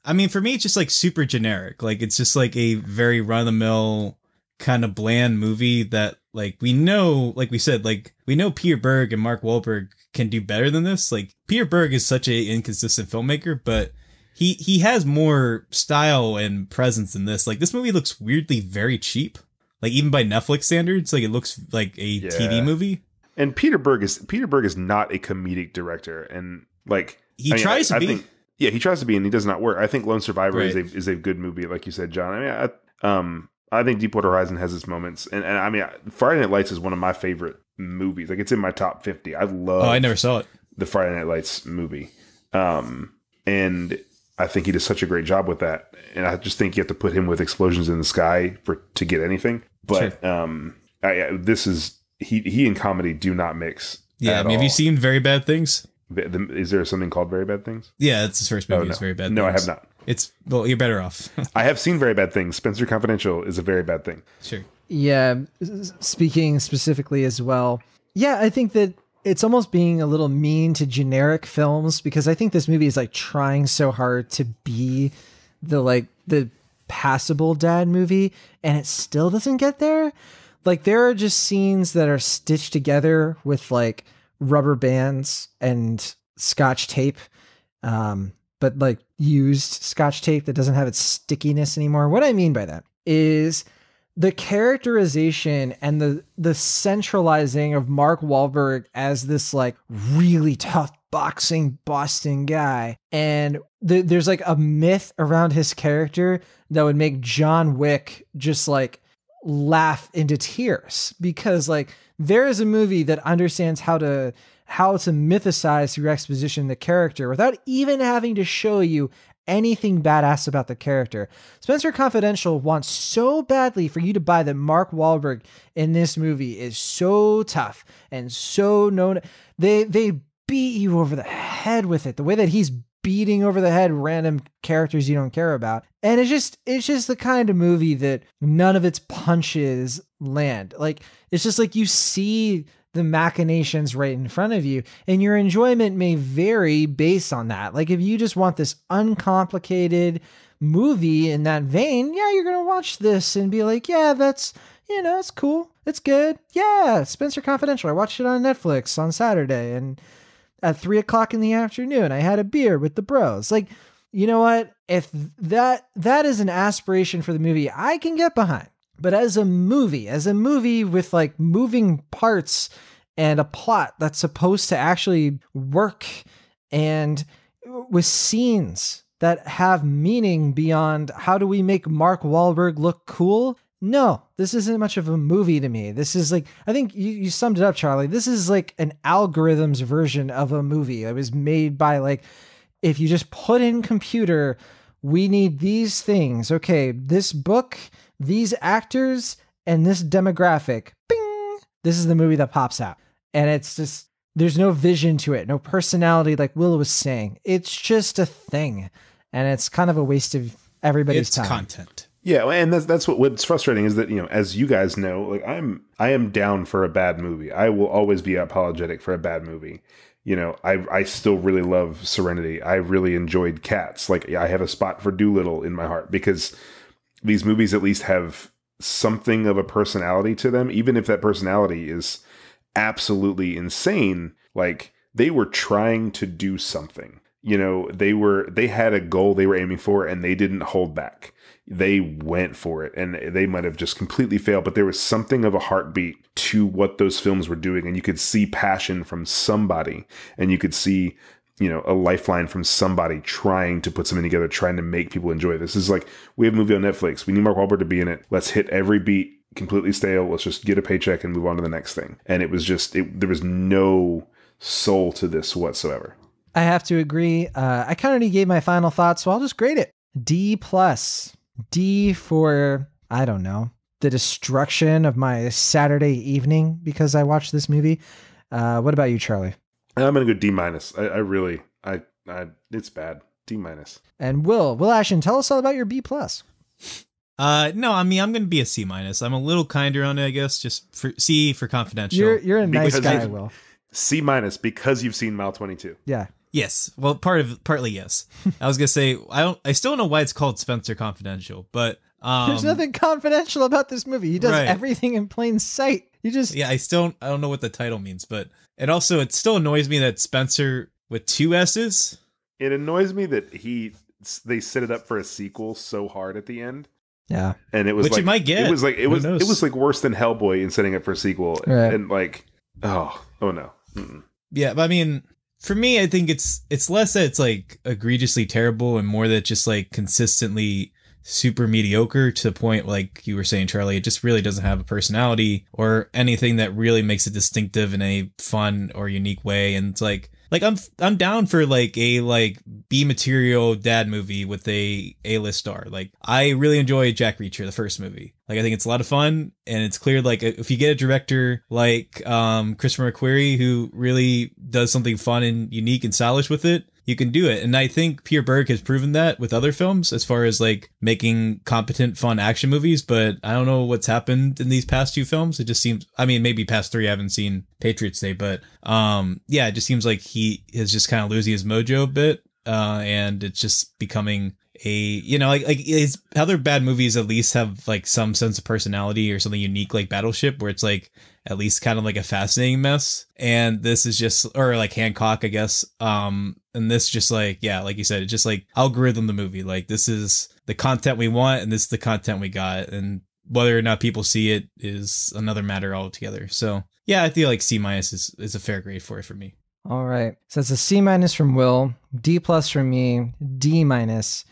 I mean, for me, it's just like super generic. Like it's just like a very run of the mill kind of bland movie that like we know, like we said, like we know Peter Berg and Mark Wahlberg can do better than this. Like Peter Berg is such a inconsistent filmmaker, but he he has more style and presence in this. Like this movie looks weirdly very cheap. Like even by Netflix standards, like it looks like a Yeah. TV movie. And Peter Berg is Peter Berg is not a comedic director, and like He tries to be. yeah, he tries to be, and he does not work. I think Lone Survivor is a is a good movie, like you said, Jon. I mean, I, um, I think Deepwater Horizon has its moments, and, and I mean, Friday Night Lights is one of my favorite movies. Like it's in my top fifty. I love. Oh, I never saw it. the Friday Night Lights movie, um, and I think he does such a great job with that. And I just think you have to put him with explosions in the sky for to get anything. But um, I, I- this is he he and comedy do not mix. Yeah, I mean, have you seen Very Bad Things? The- the- Is there something called Very Bad Things? Yeah, it's his first movie. Oh, no. It's Very Bad No, I have not. It's well, you're better off. I have seen Very Bad Things. Spenser Confidential is a very bad thing. sure. Yeah, speaking specifically as well. Yeah, I think that it's almost being a little mean to generic films because I think this movie is like trying so hard to be the like the passable dad movie and it still doesn't get there. Like there are just scenes that are stitched together with like rubber bands and scotch tape. Um but like used scotch tape that doesn't have its stickiness anymore. What I mean by that is the characterization and the the centralizing of Mark Wahlberg as this like really tough boxing Boston guy, and th- there's like a myth around his character that would make John Wick just like laugh into tears because like there is a movie that understands how to how to mythicize through exposition the character without even having to show you anything badass about the character. Spenser Confidential wants so badly for you to buy that Mark Wahlberg in this movie is so tough and so known. They they beat you over the head with it. The way that he's beating over the head random characters you don't care about. And it's just it's just the kind of movie that none of its punches land. Like it's just like you see the machinations right in front of you and your enjoyment may vary based on that. Like if you just want this uncomplicated movie in that vein, yeah, you're going to watch this and be like, yeah, that's you know, it's cool. It's good. Yeah, Spenser Confidential. I watched it on Netflix on Saturday and at three o'clock in the afternoon. I had a beer with the bros. Like, you know what? If that that is an aspiration for the movie, I can get behind. But as a movie, as a movie with like moving parts and a plot that's supposed to actually work and with scenes that have meaning beyond how do we make Mark Wahlberg look cool? No, this isn't much of a movie to me. This is like, I think you, you summed it up, Charlie. This is like an algorithms version of a movie. It was made by like, if you just put in computer, we need these things. Okay, this book, these actors, and this demographic. Bing! This is the movie that pops out. And it's just, there's no vision to it, no personality, like Will was saying. It's just a thing. And it's kind of a waste of everybody's It's time. content. Yeah, and that's that's what what's frustrating is that you know, as you guys know, like I'm I am down for a bad movie. I will always be apologetic for a bad movie. You know, I I still really love Serenity. I really enjoyed Cats. Like I have a spot for Dolittle in my heart because these movies at least have something of a personality to them, even if that personality is absolutely insane. Like they were trying to do something. You know, they were they had a goal they were aiming for and they didn't hold back. They went for it and they might have just completely failed, but there was something of a heartbeat to what those films were doing and you could see passion from somebody and you could see you know, a lifeline from somebody trying to put something together, trying to make people enjoy this. Is like we have a movie on Netflix. We need Mark Wahlberg to be in it. Let's hit every beat completely stale. Let's just get a paycheck and move on to the next thing. And it was just it, there was no soul to this whatsoever. I have to agree. Uh, I kind of gave my final thoughts, so I'll just grade it D plus. D for I don't know the destruction of my Saturday evening because I watched this movie. Uh, what about you, Charlie? I'm gonna go D minus. I, I really I I it's bad. D minus. And Will, Will Ashton, tell us all about your B plus. Uh, no, I mean I'm gonna be a C minus. I'm a little kinder on it, I guess. Just for C for confidential. You're you're a nice Because guy, Will. C minus because you've seen Mile 22. Yeah. Yes. Well, part of partly yes. I was gonna say I don't. I still don't know why it's called Spenser Confidential, but um, There's nothing confidential about this movie. He does right. everything in plain sight. You just Yeah, I still I don't know what the title means, but it also it still annoys me that Spenser with two S's. It annoys me that he they set it up for a sequel so hard at the end. yeah. and it was Which like it might get. It was like it Who was knows? it was like worse than Hellboy in setting up for a sequel, Right. and like oh oh no, Mm-mm. Yeah, but I mean, for me, I think it's it's less that it's like egregiously terrible, and more that just like consistently super mediocre to the point like you were saying charlie it just really doesn't have a personality or anything that really makes it distinctive in a fun or unique way. And it's like like i'm i'm down for like a like b material dad movie with a a-list star. Like i really enjoy jack reacher the first movie. Like i think it's a lot of fun and it's clear like if you get a director like um christopher mcquarrie who really does something fun and unique and stylish with it you can do it. And I think Peter Berg has proven that with other films as far as like making competent, fun action movies. But I don't know what's happened in these past two films. It just seems, I mean, maybe past three, I haven't seen Patriots Day, but, um, yeah, it just seems like he is just kind of losing his mojo a bit. Uh, and it's just becoming a, you know, like, like his other bad movies at least have like some sense of personality or something unique like Battleship where it's like, at least kind of like a fascinating mess. And this is just, or like Hancock, I guess. Um, and this just like yeah, like you said, it just like algorithm the movie. Like this is the content we want, and this is the content we got, and whether or not people see it is another matter altogether. So yeah, I feel like C minus is is a fair grade for it for me. All right. So it's a C minus from Will, D plus from me, D minus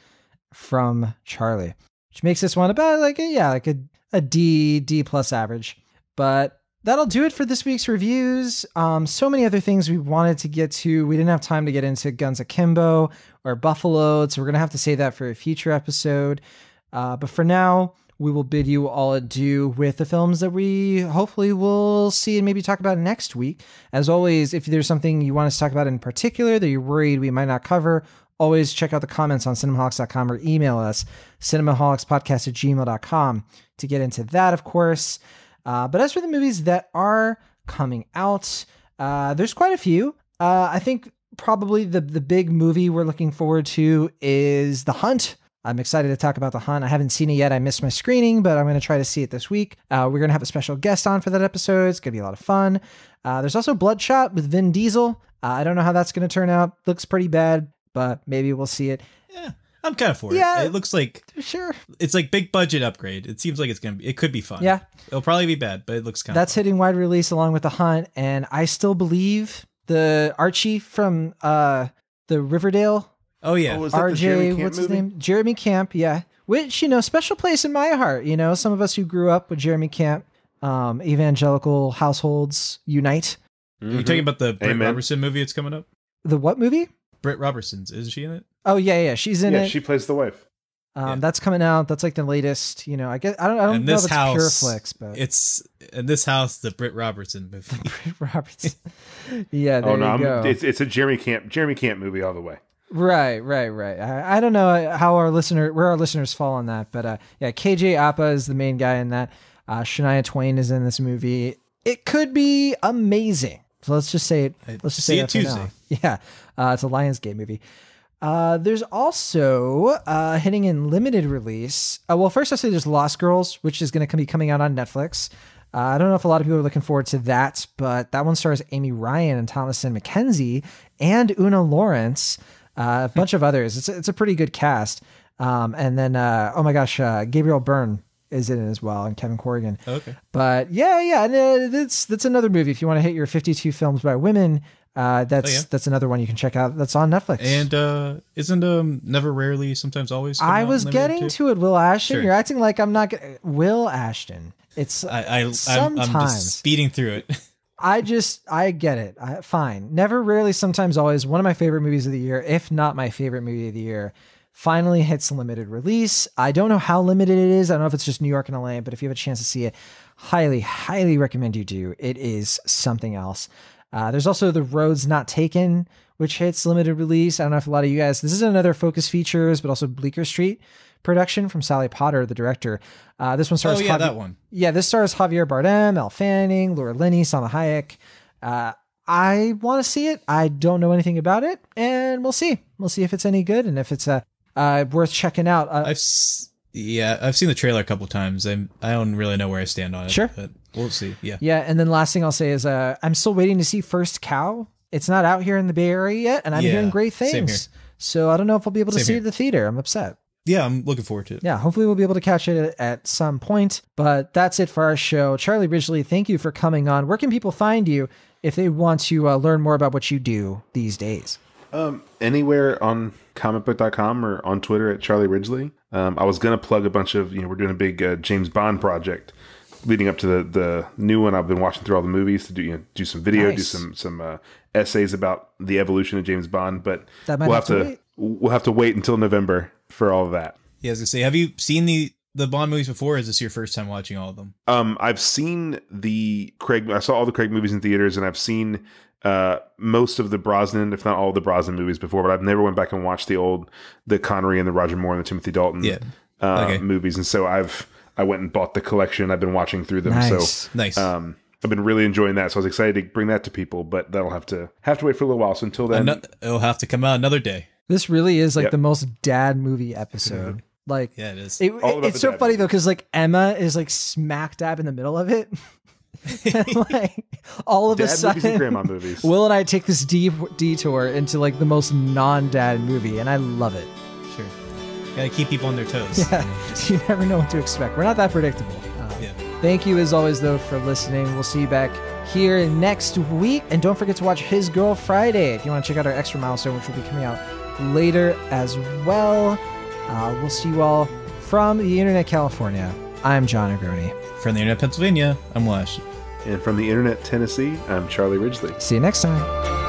from Charlie, which makes this one about like a, yeah, like a, a D, D plus average. But that'll do it for this week's reviews. Um, so many other things we wanted to get to. We didn't have time to get into Guns Akimbo or Buffalo, so we're gonna have to save that for a future episode. Uh, but for now, we will bid you all adieu with the films that we hopefully will see and maybe talk about next week. As always, if there's something you want us to talk about in particular that you're worried we might not cover, always check out the comments on cinemaholics.com or email us, cinemaholics.podcast at gmail.com to get into that, of course. Uh, but as for the movies that are coming out, uh, there's quite a few. Uh, I think probably the the big movie we're looking forward to is The Hunt. I'm excited to talk about The Hunt. I haven't seen it yet. I missed my screening, but I'm going to try to see it this week. Uh, we're going to have a special guest on for that episode. It's going to be a lot of fun. Uh, there's also Bloodshot with Vin Diesel. Uh, I don't know how that's going to turn out. Looks pretty bad, but maybe we'll see it. Yeah, I'm kind of for it. Yeah. it. It looks like Sure. it's like big budget upgrade. It seems like it's gonna be. It could be fun. Yeah. it'll probably be bad, but it looks kind of That's of. hitting wide release along with The Hunt. And I still believe the Archie from uh, the Riverdale Oh yeah, Oh, was that the RJ, Camp what's his movie? name? Jeremy Camp, yeah. Which, you know, special place in my heart. You know, some of us who grew up with Jeremy Camp, um, evangelical households unite. Are you talking about the Britt Robertson movie that's coming up? The what movie? Britt Robertson's isn't she in it? Oh yeah, yeah, she's in yeah, it. she plays the wife. um, yeah. That's coming out. That's like the latest. You know, I guess I don't. I don't and know if this it's house, Pureflix, but it's in this house the Britt Robertson movie. Roberts. yeah, there Oh no, you I'm, it's it's a Jeremy Camp Jeremy Camp movie all the way. Right, right, right. I, I don't know how our listener, where our listeners fall on that, but uh, yeah, KJ Apa is the main guy in that. Uh, Shania Twain is in this movie. It could be amazing. So let's just say it. Let's just see say it that for now. Yeah, uh, it's a Lionsgate movie. Uh, there's also uh, hitting in limited release. Uh, well, first I'll say there's Lost Girls, which is going to be coming out on Netflix. Uh, I don't know if a lot of people are looking forward to that, but that one stars Amy Ryan and Thomasin McKenzie and Oona Laurence, uh, a bunch of others. It's a, it's a pretty good cast. Um, and then, uh, oh my gosh, uh, Gabriel Byrne is in it as well, and Kevin Corrigan. Okay. But yeah, yeah, and, uh, that's that's another movie. If you want to hit your 52 films by women, uh, that's Oh, yeah. that's another one you can check out. That's on Netflix. And uh isn't um never rarely sometimes always? I was getting too? to it, Will Ashton. Sure. You're acting like I'm not. Get- Will Ashton. It's I, I I'm, I'm sometimes. just speeding through it. I just I get it. I, fine. Never, rarely, sometimes, always. One of my favorite movies of the year, if not my favorite movie of the year, finally hits limited release. I don't know how limited it is. I don't know if it's just New York and LA, but if you have a chance to see it, highly, highly recommend you do. It is something else. Uh, there's also The Roads Not Taken, which hits limited release. I don't know if a lot of you guys. This is another Focus Features, but also Bleecker Street production from Sally Potter, the director. Uh, this one stars oh yeah, Javi- that one. yeah, this stars Javier Bardem, Elle Fanning, Laura Linney, Salma Hayek. Uh, I want to see it. I don't know anything about it, and we'll see. We'll see if it's any good and if it's uh, uh, worth checking out. Uh, I've s- yeah, I've seen the trailer a couple times. I'm I don't really know where I stand on it. Sure. but we'll see. Yeah. yeah, and then last thing I'll say is uh, I'm still waiting to see First Cow. It's not out here in the Bay Area yet, and I'm Yeah, hearing great same things. here. So I don't know if I'll be able to Same see it at the theater. I'm upset. Yeah, I'm looking forward to it. yeah, hopefully we'll be able to catch it at some point. But that's it for our show. Charlie Ridgely, thank you for coming on. Where can people find you if they want to uh, learn more about what you do these days? Um, anywhere on comicbook.com or on Twitter at Charlie Ridgely. Um, I was gonna plug a bunch of you know we're doing a big uh, James Bond project leading up to the the new one. I've been watching through all the movies to do you know do some video, do some some uh, essays about the evolution of James Bond. But That we'll have have to to wait. we'll have to wait until November for all of that. Yeah, I was gonna say, have you seen the the Bond movies before? Or is this your first time watching all of them? Um, I've seen the Craig. I saw all the Craig movies in theaters, and I've seen uh most of the Brosnan, if not all the Brosnan movies before. But I've never went back and watched the old, the Connery and the Roger Moore and the Timothy Dalton Yeah. uh, Okay. movies. And so I've I went and bought the collection. I've been watching through them. Nice. So Nice. um, I've been really enjoying that. So I was excited to bring that to people, but that'll have to have to wait for a little while. So until then, Ano- it'll have to come out another day. This really is like Yep. the most dad movie episode. Like, Yeah, it is. it, All it's so dad funny movie. though because like Emma is like smack dab in the middle of it. and like All of a Dad movies and sudden, grandma movies. Will and I take this deep detour into like the most non-dad movie, and I love it. Sure. Gotta keep people on their toes. Yeah, you never know what to expect. We're not that predictable. Um, Yeah. Thank you, as always, though, for listening. We'll see you back here next week. And don't forget to watch His Girl Friday if you want to check out our extra milestone, which will be coming out later as well. Uh, we'll see you all from the Internet California. I'm Jon Negroni. From the internet, Pennsylvania, I'm Wash. And from the internet Tennessee, I'm Charlie Ridgely. See you next time.